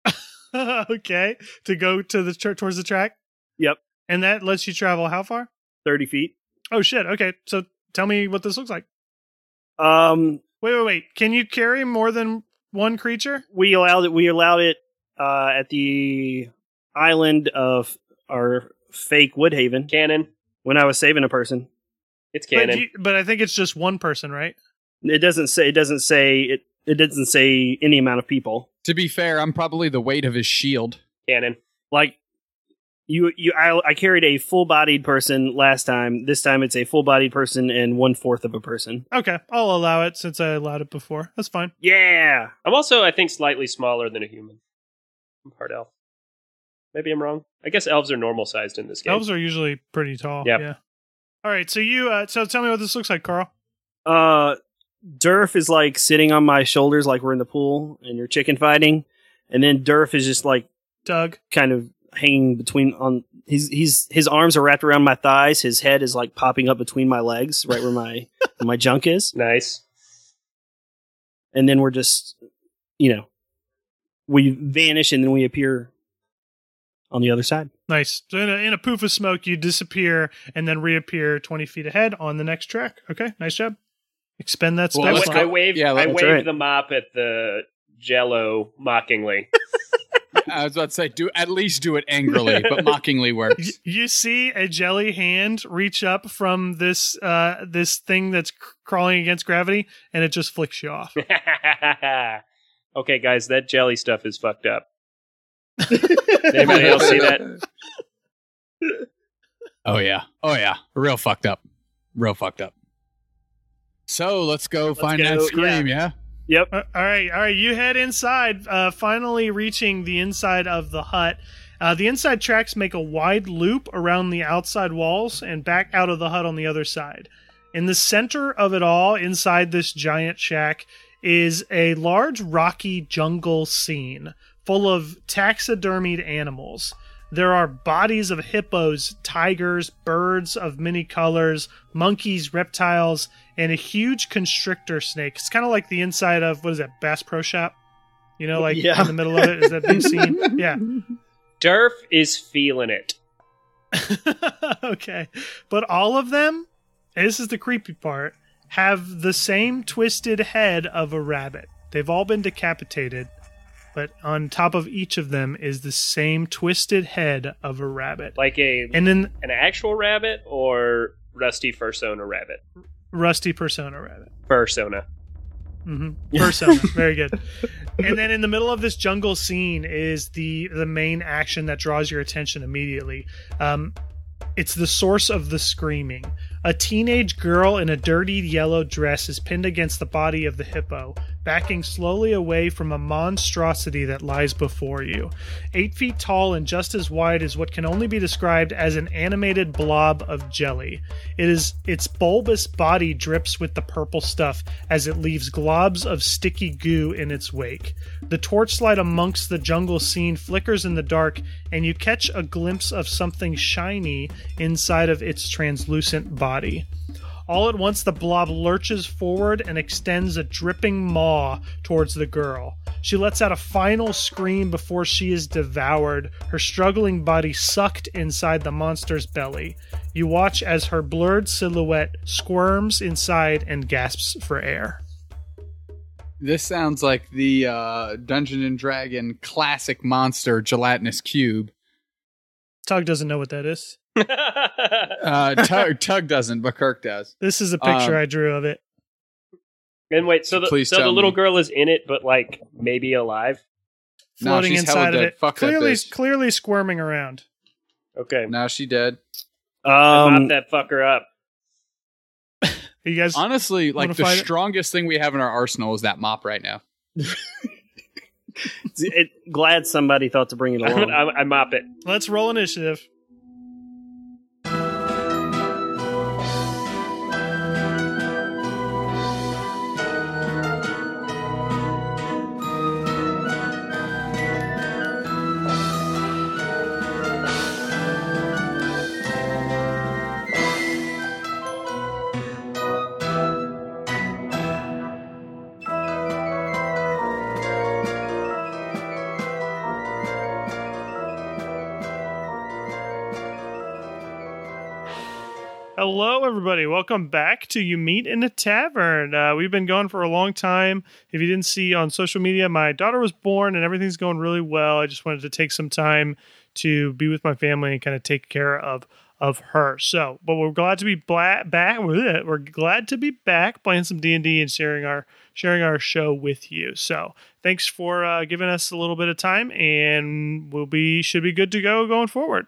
okay to go to the tra- towards the track Yep, and that lets you travel how far thirty feet. oh shit okay so tell me what this looks like Um, wait wait wait can you carry more than one creature we allowed it. We allowed it uh, at the island of our fake Woodhaven Cannon. when I was saving a person. It's but, canon. you, but i think it's just one person right It doesn't say. It doesn't say. It. It doesn't say any amount of people. To be fair, I'm probably the weight of his shield. canon. Like you. You. I, I carried a full-bodied person last time. This time it's a full-bodied person and one fourth of a person. okay i'll allow it since i allowed it before that's fine Yeah. I'm also, I think, slightly smaller than a human. I'm part elf. Maybe I'm wrong. I guess elves are normal sized in this game. elves are usually pretty tall Yep. yeah all right so you uh so tell me what this looks like carl Uh, Durf is like sitting on my shoulders, like we're in the pool and you're chicken fighting, and then Durf is just like Doug. kind of hanging between on. He's he's his arms are wrapped around my thighs. His head is like popping up between my legs, right where my where my junk is, Nice. and then we're just, you know, we vanish and then we appear on the other side. Nice. So in a, in a poof of smoke, you disappear and then reappear 20 feet ahead on the next track. Okay, nice job. Expend that Well, spell. I wave. Yeah, I that's wave right. the mop at the Jello mockingly. I was about to say, do at least do it angrily, but mockingly Y- works. You see a jelly hand reach up from this uh, this thing that's cr- crawling against gravity, and it just flicks you off. okay, guys, that jelly stuff is fucked up. Anybody else see that? Oh yeah, oh yeah, real fucked up, real fucked up. So let's go find go, that scream. Yeah. Yep. All right, all right. You head inside, uh, finally reaching the inside of the hut. Uh, the inside tracks make a wide loop around the outside walls and back out of the hut on the other side. In the center of it all, inside this giant shack, is a large rocky jungle scene full of taxidermied animals. There are bodies of hippos, tigers, birds of many colors, monkeys, reptiles, and a huge constrictor snake. It's kind of like the inside of what is that Bass Pro Shop? You know, like Yeah. in the middle of it is that big scene. Yeah. Durf is feeling it. okay. But all of them, and this is the creepy part, have the same twisted head of a rabbit. They've all been decapitated, but on top of each of them is the same twisted head of a rabbit. Like a And then an actual rabbit or Rusty Persona rabbit. Rusty Persona rabbit. Fursona. hmm Persona, very good. And then in the middle of this jungle scene is the the main action that draws your attention immediately. Um, it's the source of the screaming. A teenage girl in a dirty yellow dress is pinned against the body of the hippo, backing slowly away from a monstrosity that lies before you. Eight feet tall and just as wide as what can only be described as an animated blob of jelly. It is its bulbous body drips with the purple stuff as it leaves globs of sticky goo in its wake. The torchlight amongst the jungle scene flickers in the dark, and you catch a glimpse of something shiny inside of its translucent body. All at once, the blob lurches forward and extends a dripping maw towards the girl. She lets out a final scream before she is devoured, her struggling body sucked inside the monster's belly. You watch as her blurred silhouette squirms inside and gasps for air. This sounds like the uh, Dungeon and Dragon classic monster gelatinous cube. Tug doesn't know what that is. Uh, Tug, Tug doesn't, but Kirk does. This is a picture Um, I drew of it. and wait, so the, so the little me. girl is in it, but like maybe alive. no, Floating she's hella inside of dead. it. Fuck that clearly bitch. clearly squirming around. Okay, Now she dead. mop Um, that fucker up. You guys Honestly, like the fight it? strongest thing we have in our arsenal is that mop right now. it, glad somebody thought to bring it I, along. I mop it. let's roll initiative. Hello, everybody. Welcome back to You Meet in a Tavern. Uh, we've been going for a long time. If you didn't see on social media, my daughter was born and everything's going really well. I just wanted to take some time to be with my family and kind of take care of of her. So, but we're glad to be bla- back. With it. We're glad to be back playing some D and D and sharing our sharing our show with you. So, thanks for uh, giving us a little bit of time, and we'll be should be good to go going forward.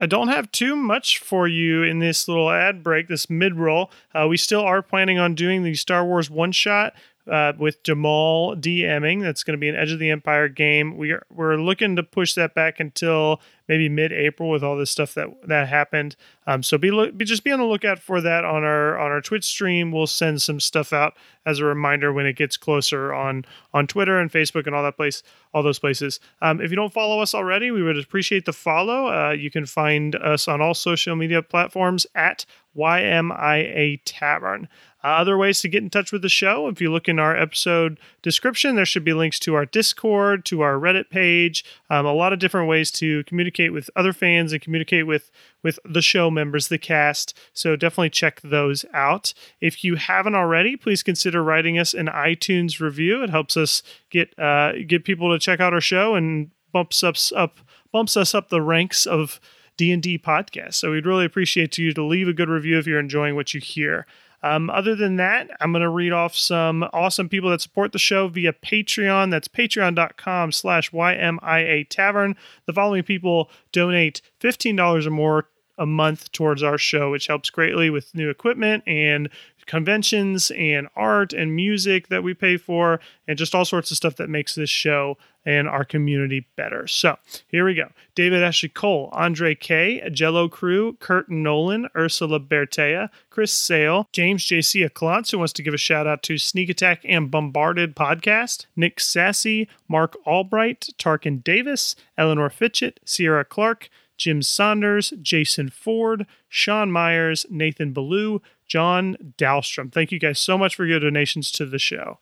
I don't have too much for you in this little ad break, this mid roll. Uh, we still are planning on doing the Star Wars one shot uh, with Jamal DMing. That's going to be an Edge of the Empire game. We are we're looking to push that back until maybe mid-April with all this stuff that that happened. Um, so be, look, be just be on the lookout for that on our on our Twitch stream. We'll send some stuff out as a reminder when it gets closer on on Twitter and Facebook and all that place, all those places. Um, if you don't follow us already, we would appreciate the follow. Uh, you can find us on all social media platforms at YMIA Tavern. Uh, other ways to get in touch with the show, if you look in our episode description, there should be links to our Discord, to our Reddit page, um, a lot of different ways to communicate with other fans and communicate with with the show members, the cast. So definitely check those out. If you haven't already, please consider writing us an iTunes review. It helps us get uh, get people to check out our show and bumps us up bumps us up the ranks of D&D podcasts. So we'd really appreciate you to leave a good review if you're enjoying what you hear. Um, other than that, I'm going to read off some awesome people that support the show via Patreon. That's patreon.com slash YMIA Tavern. The following people donate $15 or more a month towards our show, which helps greatly with new equipment and conventions and art and music that we pay for and just all sorts of stuff that makes this show and our community better. So here we go. David Ashley Cole, Andre K, Jello Crew, Kurt Nolan, Ursula Bertea, Chris Sale, James JC Aclantz, who wants to give a shout out to Sneak Attack and Bombarded podcast, Nick Sassy, Mark Albright, Tarkin Davis, Eleanor Fitchett, Sierra Clark, Jim Saunders, Jason Ford, Sean Myers, Nathan Ballou, John Dahlstrom. Thank you guys so much for your donations to the show.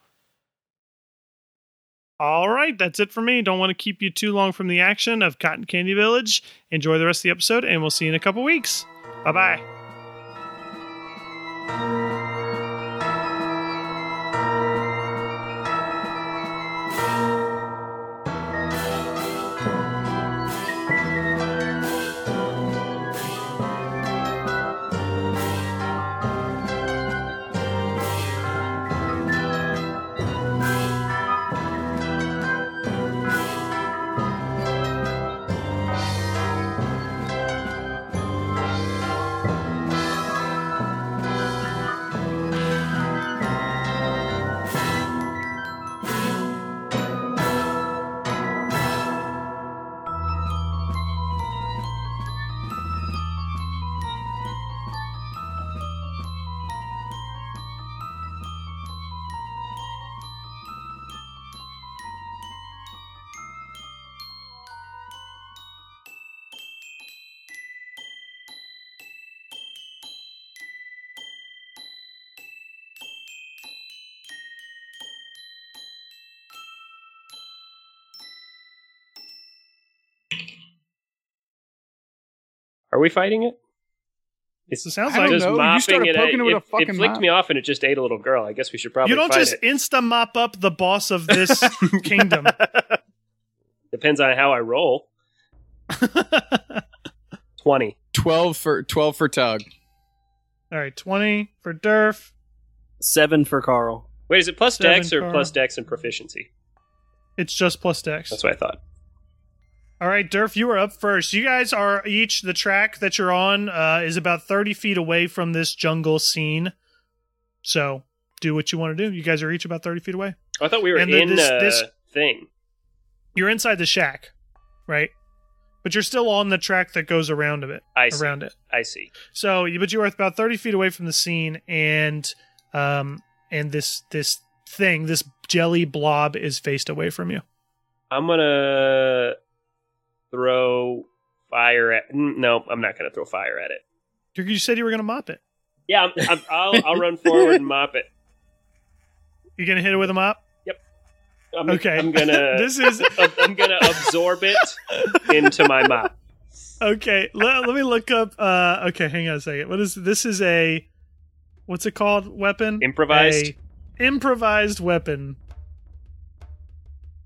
All right, that's it for me. Don't want to keep you too long from the action of Cotton Candy Village. Enjoy the rest of the episode, and we'll see you in a couple weeks. Bye bye. Are we fighting it? It sounds I like don't just know. You mopping started it. poking it, it with a it fucking flicked mop. me off and it just ate a little girl. I guess we should probably you don't fight just it. insta mop up the boss of this kingdom. Depends on how I roll. Twenty. Twelve for twelve for Tug. All right, 20 for Durf. Seven for Carl. Wait, is it plus Seven, dex or Carl. plus dex and proficiency? It's just plus dex. That's what I thought. All right, Durf, you are up first. You guys are each the track that you're on uh, is about 30 feet away from this jungle scene. So do what you want to do. You guys are each about 30 feet away. I thought we were And the- in this- uh, this- thing. You're inside the shack, right? But you're still on the track that goes around of it. I see. around it. I see. So, but you are about 30 feet away from the scene, and um, and this this thing, this jelly blob, is faced away from you. I'm gonna throw fire at. n- No, I'm not gonna throw fire at it. You- said you were going to mop it. Yeah, I'm, I'm, I'll I'll run forward and mop it. You're going to hit it with a mop. I'm, Okay. I'm gonna. This is I'm gonna absorb it into my mop. okay. Let, let me look up. Uh, okay, hang on a second. What is this? Is a what's it called? Weapon Improvised? A improvised weapon.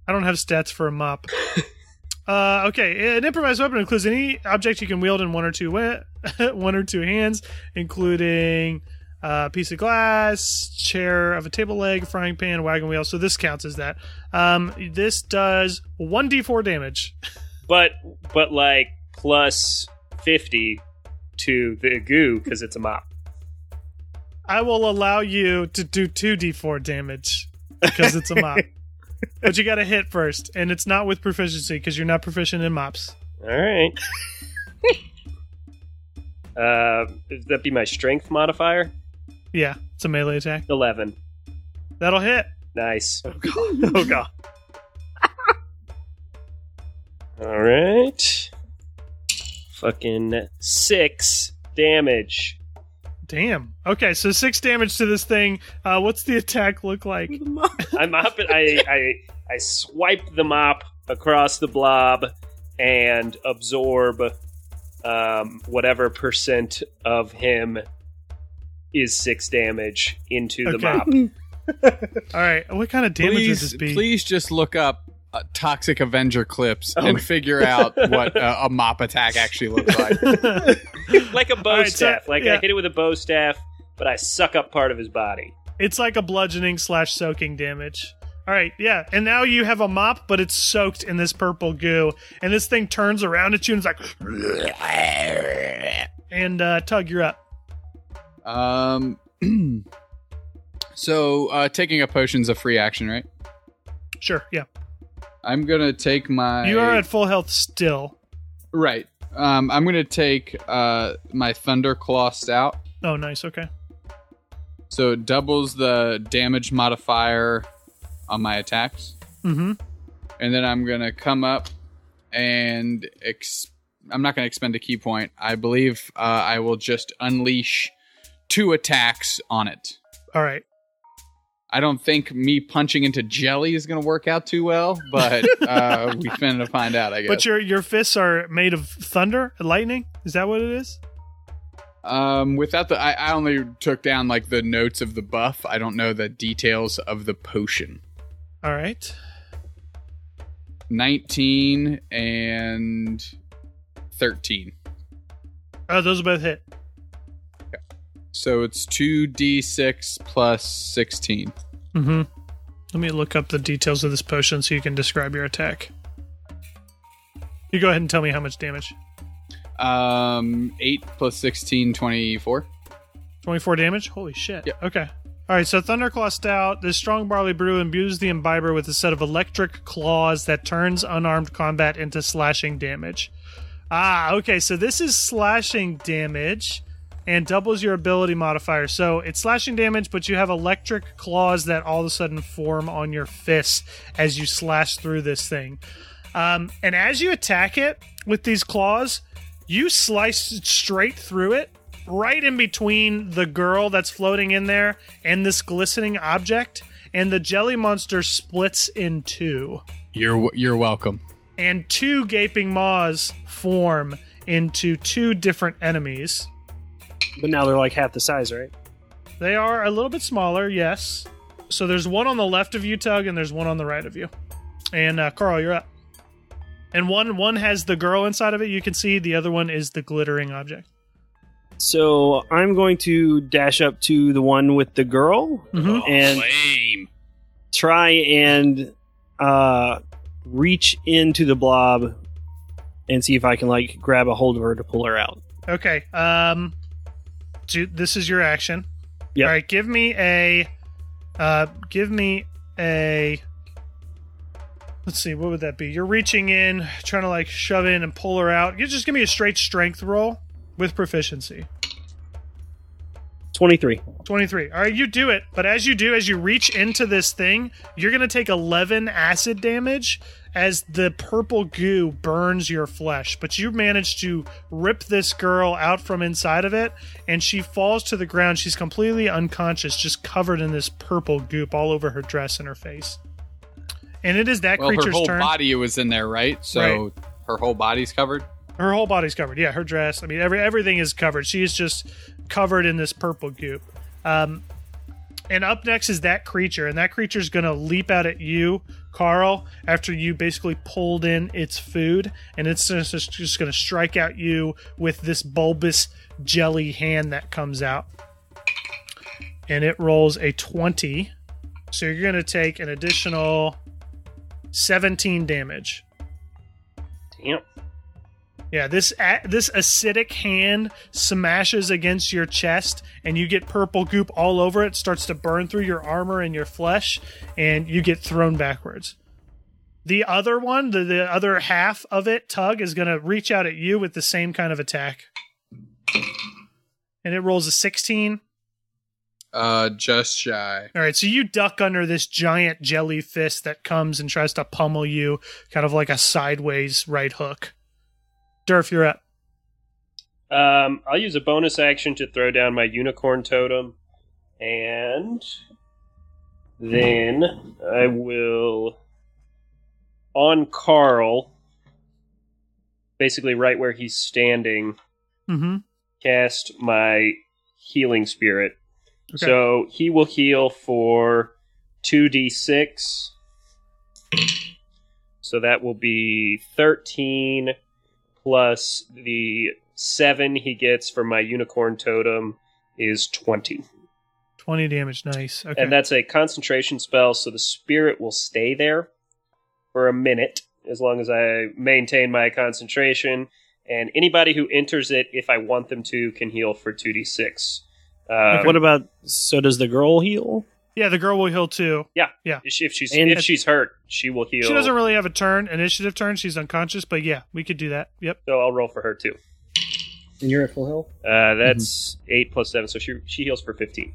I don't have stats for a mop. uh, okay, an improvised weapon includes any object you can wield in one or two we- one or two hands, including a piece of glass, chair of a table leg, frying pan, wagon wheel. So this counts as that. Um, this does one d4 damage. but but like plus fifty to the goo because it's a mop. I will allow you to do two d4 damage. because it's a mop. but you got to hit first, and it's not with proficiency because you're not proficient in mops. All right. uh, that be my strength modifier? Yeah, it's a melee attack. Eleven. That'll hit. Nice. Oh god. Oh god. All right. Fucking six damage. Damn. Okay, so six damage to this thing. Uh, what's the attack look like? I'm up. I I I swipe the mop across the blob and absorb um, whatever percent of him is six damage into the Okay. mop. All right, what kind of damage would please, this be? please just look up uh, Toxic Avenger clips Oh. and figure out what uh, a mop attack actually looks like. like a bow All right, so- staff. like yeah. I hit it with a bow staff, but I suck up part of his body. It's like a bludgeoning slash soaking damage. All right, yeah, and now you have a mop, but it's soaked in this purple goo, and this thing turns around at you and it's like, and uh, Tug, you're up. Um. so uh, taking a potion's a free action, right? Sure, yeah, I'm gonna take my. you are at full health still. right. Um, I'm gonna take uh my Thunderclaw out. Oh, nice. Okay, So it doubles the damage modifier on my attacks. mm-hmm. and then I'm gonna come up and ex- I'm not gonna expend a ki point. I believe uh, I will just unleash two attacks on it. All right. I don't think me punching into jelly is gonna work out too well, but uh, we finna find out. I guess. But your your fists are made of thunder, and lightning. Is that what it is? um, without the, I, I only took down like the notes of the buff. I don't know the details of the potion. All right. 19 and 13. Oh, those both hit. So it's 2d6 plus 16. Mm-hmm. Let me look up the details of this potion so you can describe your attack. You go ahead and tell me how much damage. Um, 8 plus 16, 24. 24 damage? Holy shit. Yep. Okay. All right, so Thunderclaw Stout, this strong barley brew imbues the imbiber with a set of electric claws that turns unarmed combat into slashing damage. Ah, okay, so this is slashing damage and doubles your ability modifier. So it's slashing damage, but you have electric claws that all of a sudden form on your fists as you slash through this thing. Um, and as you attack it with these claws, you slice straight through it, right in between the girl that's floating in there and this glistening object, and the jelly monster splits in two. You're you're welcome. And two gaping maws form into two different enemies. But now they're like half the size, right? They are a little bit smaller, yes. So there's one on the left of you, Tug, and there's one on the right of you. And uh, Carl, you're up. And one one has the girl inside of it. You can see the other one is the glittering object. So I'm going to dash up to the one with the girl Mhm. and Lame. try and uh, reach into the blob and see if I can like grab a hold of her to pull her out. Okay. Um, do, this is your action. Yep. All right. Give me a. Uh, give me a. Let's see. What would that be? You're reaching in, trying to like shove in and pull her out. You just give me a straight strength roll with proficiency. Twenty-three. 23. All right, you do it. But as you do, as you reach into this thing, you're going to take 11 acid damage as the purple goo burns your flesh. But you manage to rip this girl out from inside of it, and she falls to the ground. She's completely unconscious, just covered in this purple goop all over her dress and her face. And it is that Well, her creature's whole turn. body was in there, right? So her whole body's covered. Her whole body's covered. Yeah, her dress. I mean, every everything is covered. She is just covered in this purple goop. Um, and up next is that creature, and that creature is going to leap out at you, Carl, after you basically pulled in its food, and it's just, just, going to strike out you with this bulbous jelly hand that comes out. And it rolls a 20. So you're going to take an additional 17 damage. Damn. Yeah, this this acidic hand smashes against your chest, and you get purple goop all over it. Starts to burn through your armor and your flesh, and you get thrown backwards. The other one, the, the other half of it, Tug, is going to reach out at you with the same kind of attack, and it rolls a sixteen. Uh, just shy. All right, so you duck under this giant jelly fist that comes and tries to pummel you, kind of like a sideways right hook. Durf, you're up. Um, I'll use a bonus action to throw down my unicorn totem, and then I will on Carl, basically right where he's standing, Mm-hmm. cast my healing spirit. Okay. So he will heal for two d six. So that will be thirteen plus the seven he gets from my unicorn totem is twenty. 20 damage. Nice. Okay. And that's a concentration spell, so the spirit will stay there for a minute as long as I maintain my concentration. And anybody who enters it, if I want them to, can heal for 2d6. Um, What about so does the girl heal? Yeah, the girl will heal too. if she- if she's And- if she's hurt, she will heal. She doesn't really have a turn, initiative turn. She's unconscious, but yeah, we could do that. Yep. so I'll roll for her too. And you're at full health? Uh, that's eight plus seven, so she she heals for fifteen.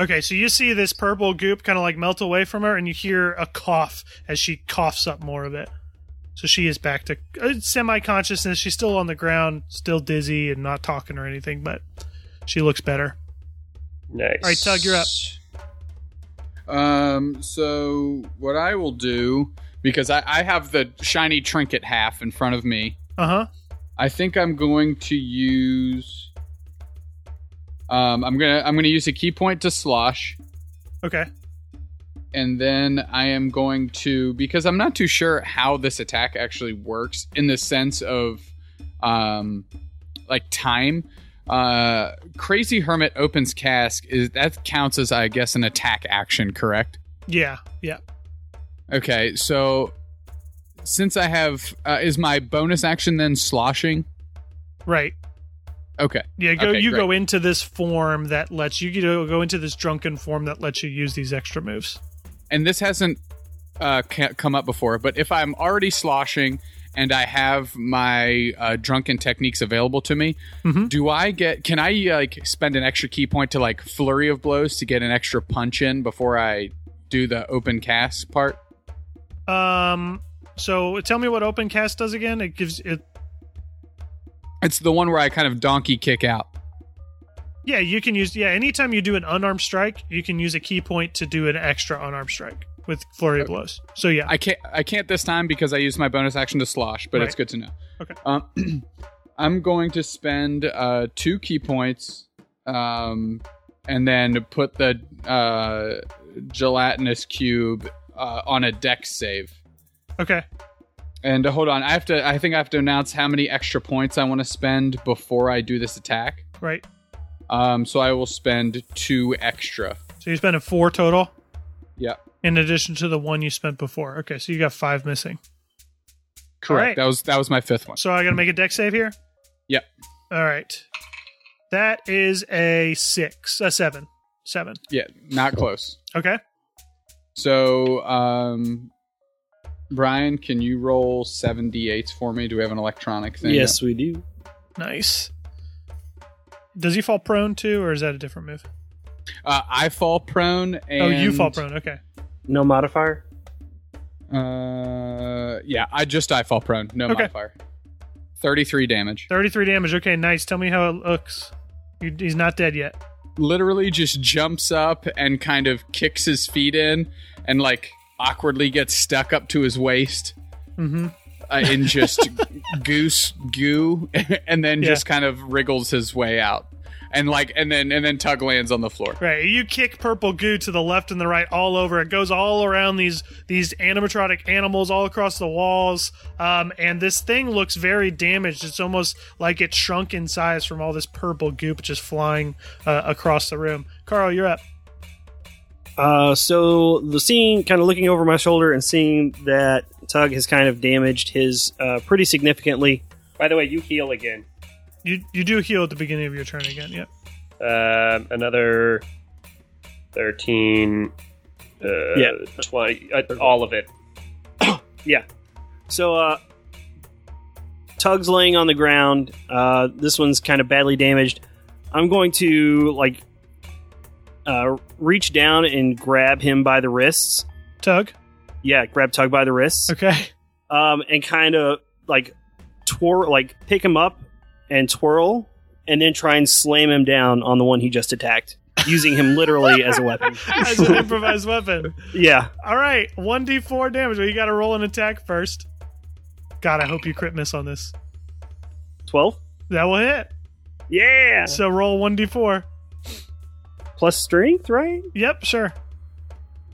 Okay, so you see this purple goop kind of like melt away from her, and you hear a cough as she coughs up more of it. So she is back to uh, semi consciousness. She's still on the ground, still dizzy and not talking or anything, but she looks better. Nice. All right, Tug, you're up. Um, so what I will do because I, I have the shiny trinket half in front of me. Uh huh. I think I'm going to use. Um, I'm gonna I'm gonna use a ki point to slosh, Okay. and then I am going to because I'm not too sure how this attack actually works in the sense of, um, like time. Uh, Crazy Hermit opens cask is that counts as I guess an attack action, correct? Yeah. Yeah. Okay, so since I have uh, is my bonus action then sloshing? Right. Okay. Yeah. Go. Okay, you great. go into this form that lets you go go into this drunken form that lets you use these extra moves. and this hasn't uh, come up before, but if I'm already sloshing and I have my uh, drunken techniques available to me, Mhm. do I get? Can I like spend an extra ki point to like flurry of blows to get an extra punch in before I do the open cast part? Um. So tell me what open cast does again. It gives it. It's the one where I kind of donkey kick out. Yeah, you can use. Yeah, anytime you do an unarmed strike, you can use a ki point to do an extra unarmed strike with flurry of blows. So yeah. I can't. I can't this time because I used my bonus action to slosh, but it's good to know. Okay. Um, I'm going to spend uh, two ki points, um, and then put the uh, gelatinous cube uh, on a dex save. okay. And uh, hold on, I have to. I think I have to announce how many extra points I want to spend before I do this attack. Right. Um, so I will spend two extra. So you're spending four total Yep. In addition to the one you spent before. Okay, so you got five missing. Correct. All right. That was that was my fifth one. So I got to make a dex save here. Yep. All right. That is a six, a seven, seven. Yeah, not close. Okay. So, um, Brian, can you roll seven d8s for me? Do we have an electronic thing? Yes, we do. Nice. Does he fall prone too, or is that a different move? Uh, I fall prone. And, oh, you fall prone. Okay. No modifier. Uh, yeah, I just I fall prone. No Okay. modifier. Thirty-three damage. 33 damage. Okay, nice. Tell me how it looks. You- He's not dead yet. Literally, just jumps up and kind of kicks his feet in, and like awkwardly gets stuck up to his waist. Mm-hmm. uh, in just goose goo and then Yeah. just kind of wriggles his way out and like and then and then tug lands on the floor Right. You kick purple goo to the left and the right all over. It goes all around these these animatronic animals all across the walls. Um, and this thing looks very damaged. It's almost like it shrunk in size from all this purple goop just flying uh, across the room. Carl, you're up. Uh, so the scene, kind of looking over my shoulder and seeing that Tug has kind of damaged his uh, pretty significantly. By the way, you heal again. You you do heal at the beginning of your turn again. Yep. Um, another thirteen. Uh, Yeah. twenty. Uh, all of it. Yeah. So, uh, Tug's laying on the ground. Uh, this one's kind of badly damaged. I'm going to like uh, reach down and grab him by the wrists. Tug. Yeah, grab Tug by the wrists. Okay. um, and kind of like twirl, like pick him up and twirl, and then try and slam him down on the one he just attacked, using him literally as a weapon. As an improvised weapon. Yeah, All right. One d four damage. Well, you got to roll an attack first. God, I hope you crit miss on this. twelve. That will hit. Yeah, So roll one d four. plus strength, right? Yep. Sure.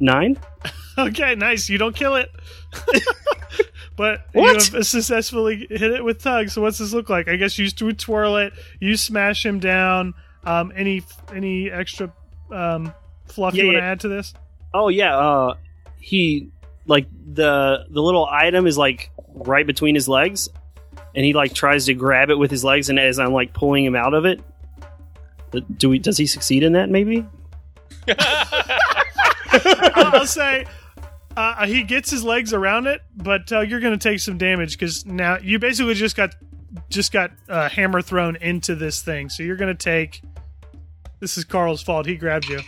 Nine. Okay, nice. You don't kill it. but What? you have successfully hit it with tug. So what's this look like? I guess you would twirl it, you smash him down. Um, any any extra um, fluff Yeah, you want to yeah. add to this? Oh yeah, uh, he like the the little item is like right between his legs, and he like tries to grab it with his legs, and as I'm like pulling him out of it, do we? Does he succeed in that? Maybe. I'll say uh, he gets his legs around it, but uh, you're going to take some damage because now you basically just got just got uh, hammer thrown into this thing. So you're going to take. This is Carl's fault. He grabbed you.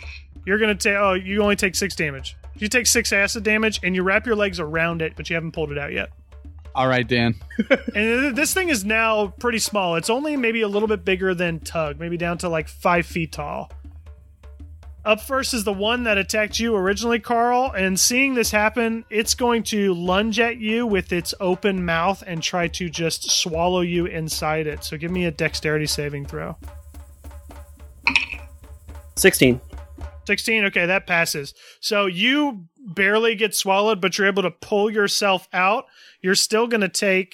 You're going to take. Oh, you only take six damage. You take six acid damage, and you wrap your legs around it, but you haven't pulled it out yet. All right, Dan. And this thing is now pretty small. It's only maybe a little bit bigger than Tug, maybe down to like five feet tall. Up first is the one that attacked you originally, Carl. And seeing this happen, it's going to lunge at you with its open mouth and try to just swallow you inside it. So give me a dexterity saving throw. Sixteen. 16 okay that passes so you barely get swallowed but you're able to pull yourself out you're still going to take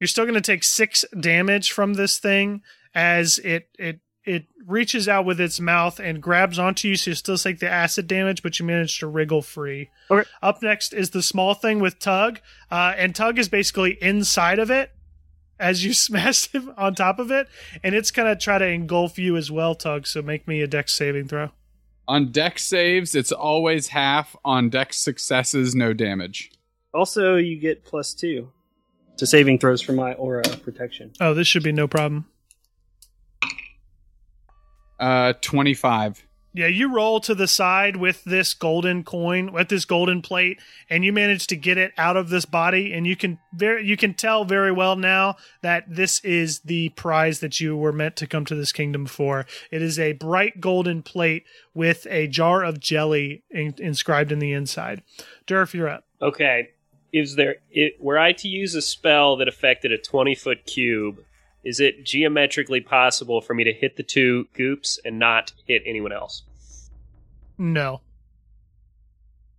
you're still going to take 6 damage from this thing as it it it reaches out with its mouth and grabs onto you so you still take the acid damage but you manage to wriggle free Okay. up next is the small thing with tug uh, and tug is basically inside of it as you smash him on top of it, and it's gonna try to engulf you as well, Tug. So make me a dex saving throw. On dex saves, it's always half. On dex successes, no damage. Also, you get plus two to saving throws for my aura of protection. Oh, this should be no problem. Uh, 25. Yeah, you roll to the side with this golden coin, with this golden plate, and you manage to get it out of this body, and you can very you can tell very well now that this is the prize that you were meant to come to this kingdom for. It is a bright golden plate with a jar of jelly in, inscribed in the inside. Durf, you're up. Okay. Is there it, were I to use a spell that affected a twenty foot cube? Is it geometrically possible for me to hit the two goops and not hit anyone else? No,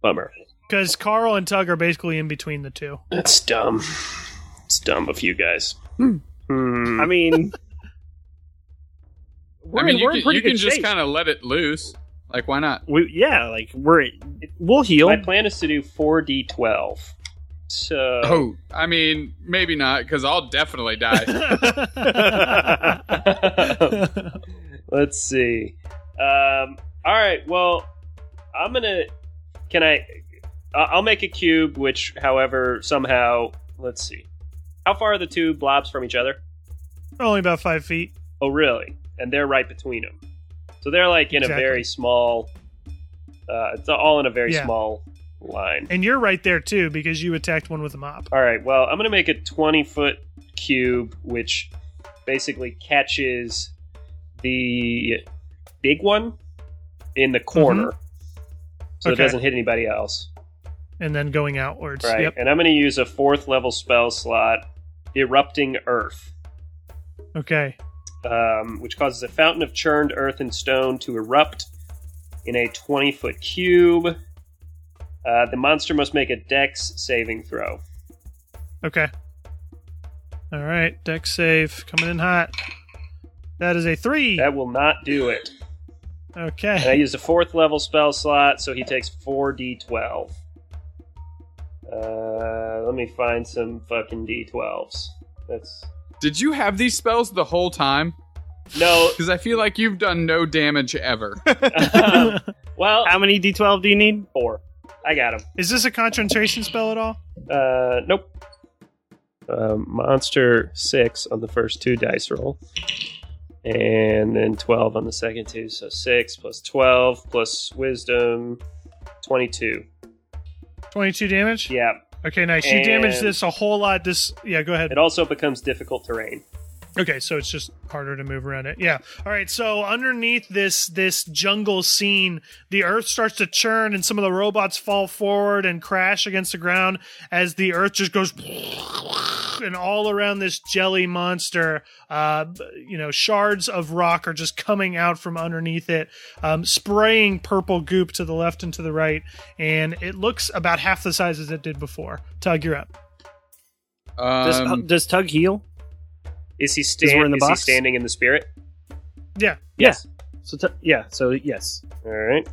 Bummer. because Carl and Tug are basically in between the two. That's dumb. It's dumb of you guys. Hmm. I mean, we're I mean, in, you we're in can, pretty you can good just shape. kind of let it loose. Like, why not? We, yeah, like we're we'll heal. My plan is to do four d twelve. So Oh, I mean, maybe not, because I'll definitely die. Let's see. Um, all right. Well, I'm gonna. Can I? I- I'll make a cube. Which, however, somehow. Let's see. How far are the two blobs from each other? Only about five feet. Oh, really? And they're right between them. So they're like in Exactly. a very small. Uh, it's all in a very Yeah. small line. And you're right there too because you attacked one with a mop. All right. Well, I'm going to make a 20 foot cube, which basically catches the big one in the corner, so it doesn't hit anybody else. And then going outwards. Right. Yep. And I'm going to use a fourth level spell slot, Erupting Earth, Okay. um, which causes a fountain of churned earth and stone to erupt in a 20 foot cube. Uh, the monster must make a dex saving throw. Okay. All right. dex save coming in hot. That is a three. That will not do it. Okay. And I Okay. used a fourth level spell slot, so he takes 4d12. Uh, Uh, let me find some fucking d12s. That's Did you have these spells the whole time? no. Because I feel like you've done no damage ever. um, well, How many D12 do you need? four. I got him. Is this a concentration spell at all? Uh, nope. Um, monster six on the first two dice roll, and then twelve on the second two. So six plus twelve plus wisdom, twenty-two. 22 damage? Yeah. Okay, nice. You damaged this a whole lot. This, yeah, go ahead. It also becomes difficult terrain. Okay, so it's just harder to move around it. Yeah. All right. So underneath this this jungle scene, the earth starts to churn, and some of the robots fall forward and crash against the ground as the earth just goes, and all around this jelly monster, uh, you know, shards of rock are just coming out from underneath it, um, spraying purple goop to the left and to the right, and it looks about half the size as it did before. Tug, you're up. Does, Um, does Tug heal? Is he we're in the is he box? standing in the spirit? Yeah. Yes. So t- yeah, so yes, All right.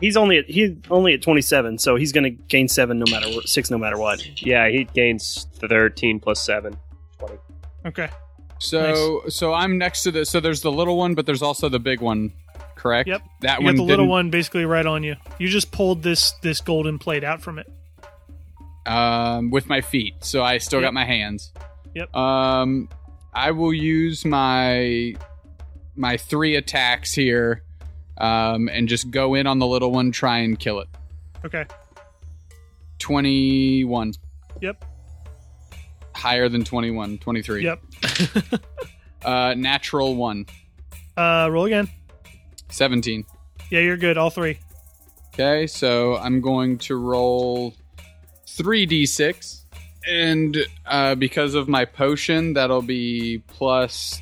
he's only at he's only at 27, so he's going to gain seven no matter what, six no matter what. Yeah, he gains thirteen plus seven. 20. Okay. so so I'm next to the so there's the little one, but there's also the big one, correct? Yep. That You one got the little one basically right on you. You just pulled this this golden plate out from it. um, with my feet, so I still Yep. got my hands. Yep. Um, I will use my my three attacks here, um, and just go in on the little one, try and kill it. Okay. Twenty one. Yep. Higher than 21, 23. Yep. Uh, natural one. uh, roll again. 17. Yeah, you're good. All three. Okay, so I'm going to roll 3d6. And uh, because of my potion, that'll be plus.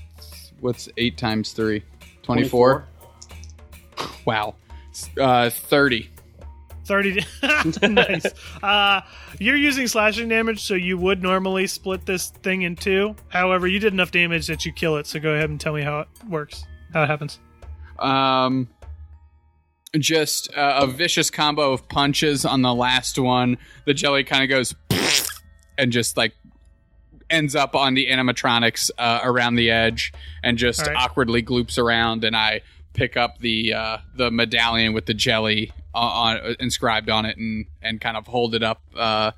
What's 8 times 3? 24? Wow. Uh, 30. 30 nice uh you're using slashing damage so you would normally split this thing in two however you did enough damage that you kill it so go ahead and tell me how it works how it happens Um, just uh, a vicious combo of punches on the last one. The jelly kind of goes and just like ends up on the animatronics uh, around the edge and just right. awkwardly gloops around. And I pick up the uh, the medallion with the jelly on, on inscribed on it and and kind of hold it up. Uh,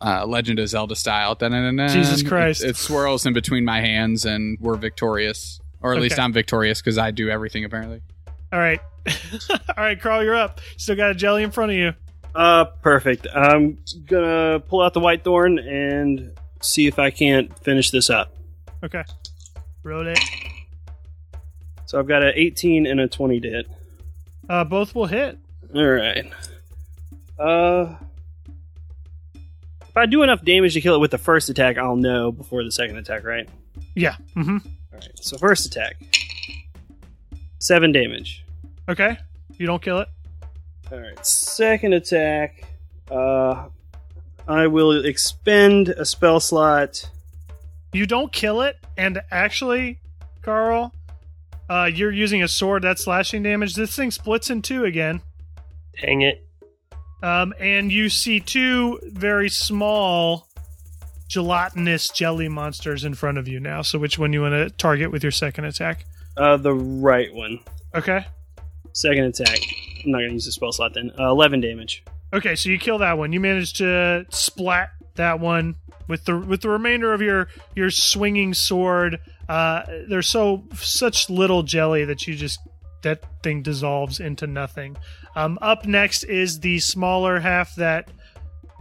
uh, Legend of Zelda style. Dun-dun-dun-dun. Jesus Christ. It, it swirls in between my hands, and we're victorious, or at least I'm victorious because I do everything apparently. all right all right carl you're up still got a jelly in front of you Uh, perfect. I'm gonna pull out the white thorn and see if I can't finish this up. okay roll it So I've got an 18 and a 20 to hit. uh both will hit All right. Uh, if I do enough damage to kill it with the first attack, I'll know before the second attack, right? yeah mm-hmm All right. So first attack, seven damage. okay you don't kill it All right. Second attack, uh, I will expend a spell slot. you don't kill it and actually carl uh you're using a sword that's slashing damage this thing splits in two again Dang it. Um, and you see two very small gelatinous jelly monsters in front of you now. So which one you want to target with your second attack? Uh, the right one. Okay. Second attack. I'm not gonna use the spell slot then. Uh, Eleven damage. Okay, so you kill that one. You manage to splat that one with the with the remainder of your your swinging sword. Uh, they're so such little jelly that you just that thing dissolves into nothing. Um, up next is the smaller half that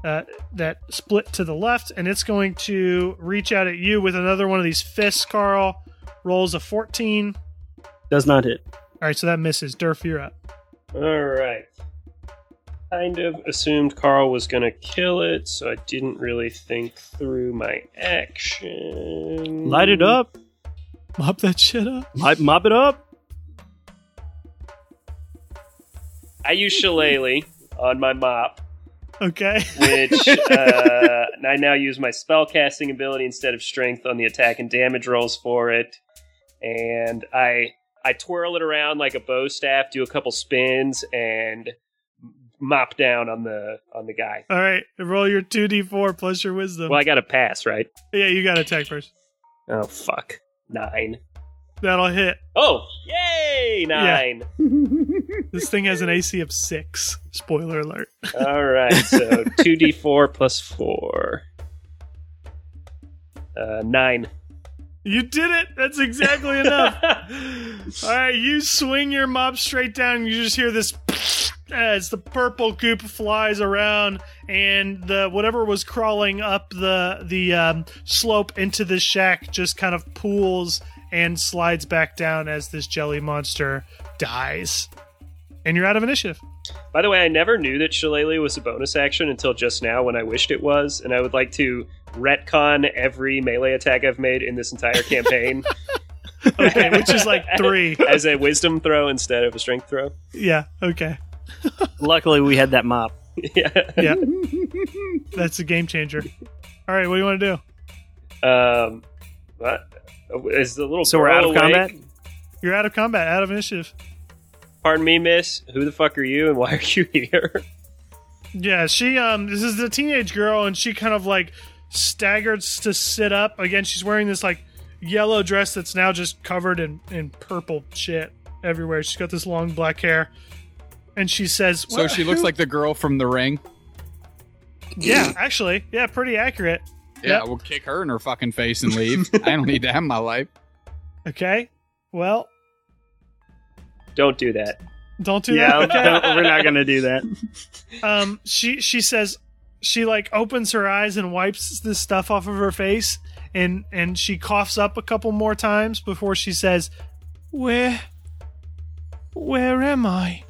uh, that split to the left, and it's going to reach out at you with another one of these fists. Carl rolls a fourteen. Does not hit. All right, so that misses. Durf, you're up. All right. Kind of assumed Carl was going to kill it, so I didn't really think through my action. Light it up. Mop that shit up. Light, mop it up. I use Shillelagh on my mop, Okay. which uh, I now use my spellcasting ability instead of strength on the attack and damage rolls for it, and I I twirl it around like a bow staff, do a couple spins, and mop down on the on the guy. All right, roll your two d four plus your wisdom. Well, I got to pass, right? yeah, you got to attack first. Oh fuck, nine. That'll hit. Oh, yay, nine. This thing has an AC of six. Spoiler alert. All right, so two d four plus four. Uh, nine. You did it. That's exactly enough. All right, you swing your mop straight down. You just hear this as the purple goop flies around, and the whatever was crawling up the the um, slope into the shack just kind of pools and slides back down as this jelly monster dies. And you're out of initiative. By the way, I never knew that Shillelagh was a bonus action until just now when I wished it was, and I would like to retcon every melee attack I've made in this entire campaign Okay, which is like three. as a wisdom throw instead of a strength throw. Yeah. Okay. Luckily, we had that mop. yeah. Yeah. That's a game changer. All right. What do you want to do? Um, what? Is the little So we're out of awake? combat. You're out of combat, out of initiative. Pardon me, miss. Who the fuck are you, and why are you here? Yeah, she um this is the teenage girl and she kind of like staggers to sit up. Again, she's wearing this like yellow dress that's now just covered in in purple shit everywhere. She's got this long black hair. And she says So she looks who-" like the girl from The Ring. Yeah, actually. Yeah, pretty accurate. Yeah, Yep. we'll kick her in her fucking face and leave. I don't need to have my life. Okay. Well, Don't do that. don't do Yeah, that. Okay. we're not gonna do that. um she she says she like opens her eyes and wipes this stuff off of her face and and she coughs up a couple more times before she says where where am i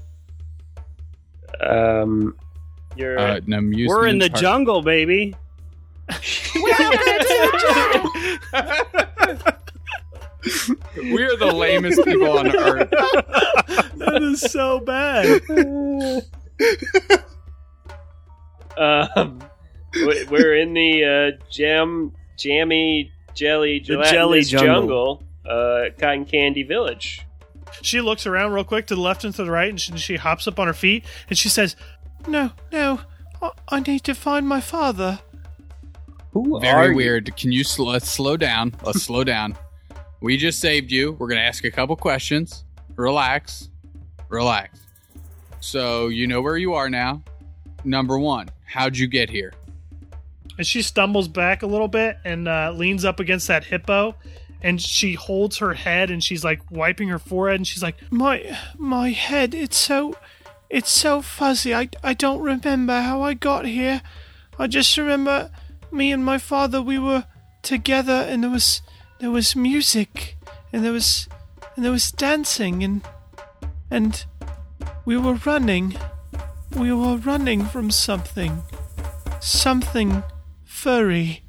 Um, you're Uh, an amusement We're in the park. jungle, baby. We are the lamest people on earth. that is so bad um, we- we're in the uh, jam, jammy, jelly, jelly jungle, jungle. uh, cotton candy village. she looks around real quick to the left and to the right and she, she hops up on her feet and she says no no I, I need to find my father Who Very weird. Can you sl- let's slow down? Let's slow down. We just saved you. We're gonna ask a couple questions. Relax, relax. So you know where you are now. Number one, how'd you get here? and she stumbles back a little bit and uh, leans up against that hippo and she holds her head and she's like wiping her forehead and she's like my my head it's so it's so fuzzy. I, I don't remember how i got here. I just remember me and my father we were together and there was there was music and there was and there was dancing and and we were running we were running from something something furry.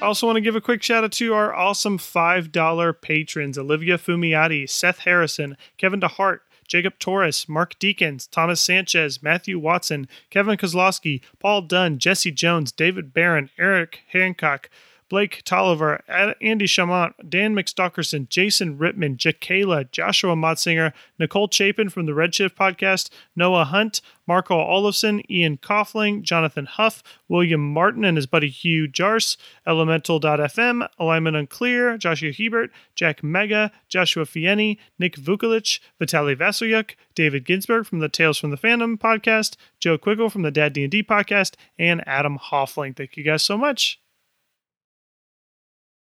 Also want to give a quick shout out to our awesome $5 patrons Olivia Fumiati, Seth Harrison, Kevin DeHart, Jacob Torres, Mark Deacons, Thomas Sanchez, Matthew Watson, Kevin Kozlowski, Paul Dunn, Jesse Jones, David Barron, Eric Hancock, Blake Tolliver, Andy Chamont, Dan McStalkerson, Jason Rittman, Jakayla, Joshua Motzinger, Nicole Chapin from the Redshift podcast, Noah Hunt, Marco Olofsson, Ian Coughlin, Jonathan Huff, William Martin and his buddy Hugh Jarse, Elemental.fm, Alignment Unclear, Joshua Hebert, Jack Mega, Joshua Fieni, Nick Vukolich, Vitaly Vasilyuk, David Ginsberg from the Tales from the Fandom podcast, Joe Quiggle from the Dad D&D podcast, and Adam Hoffling. Thank you guys so much.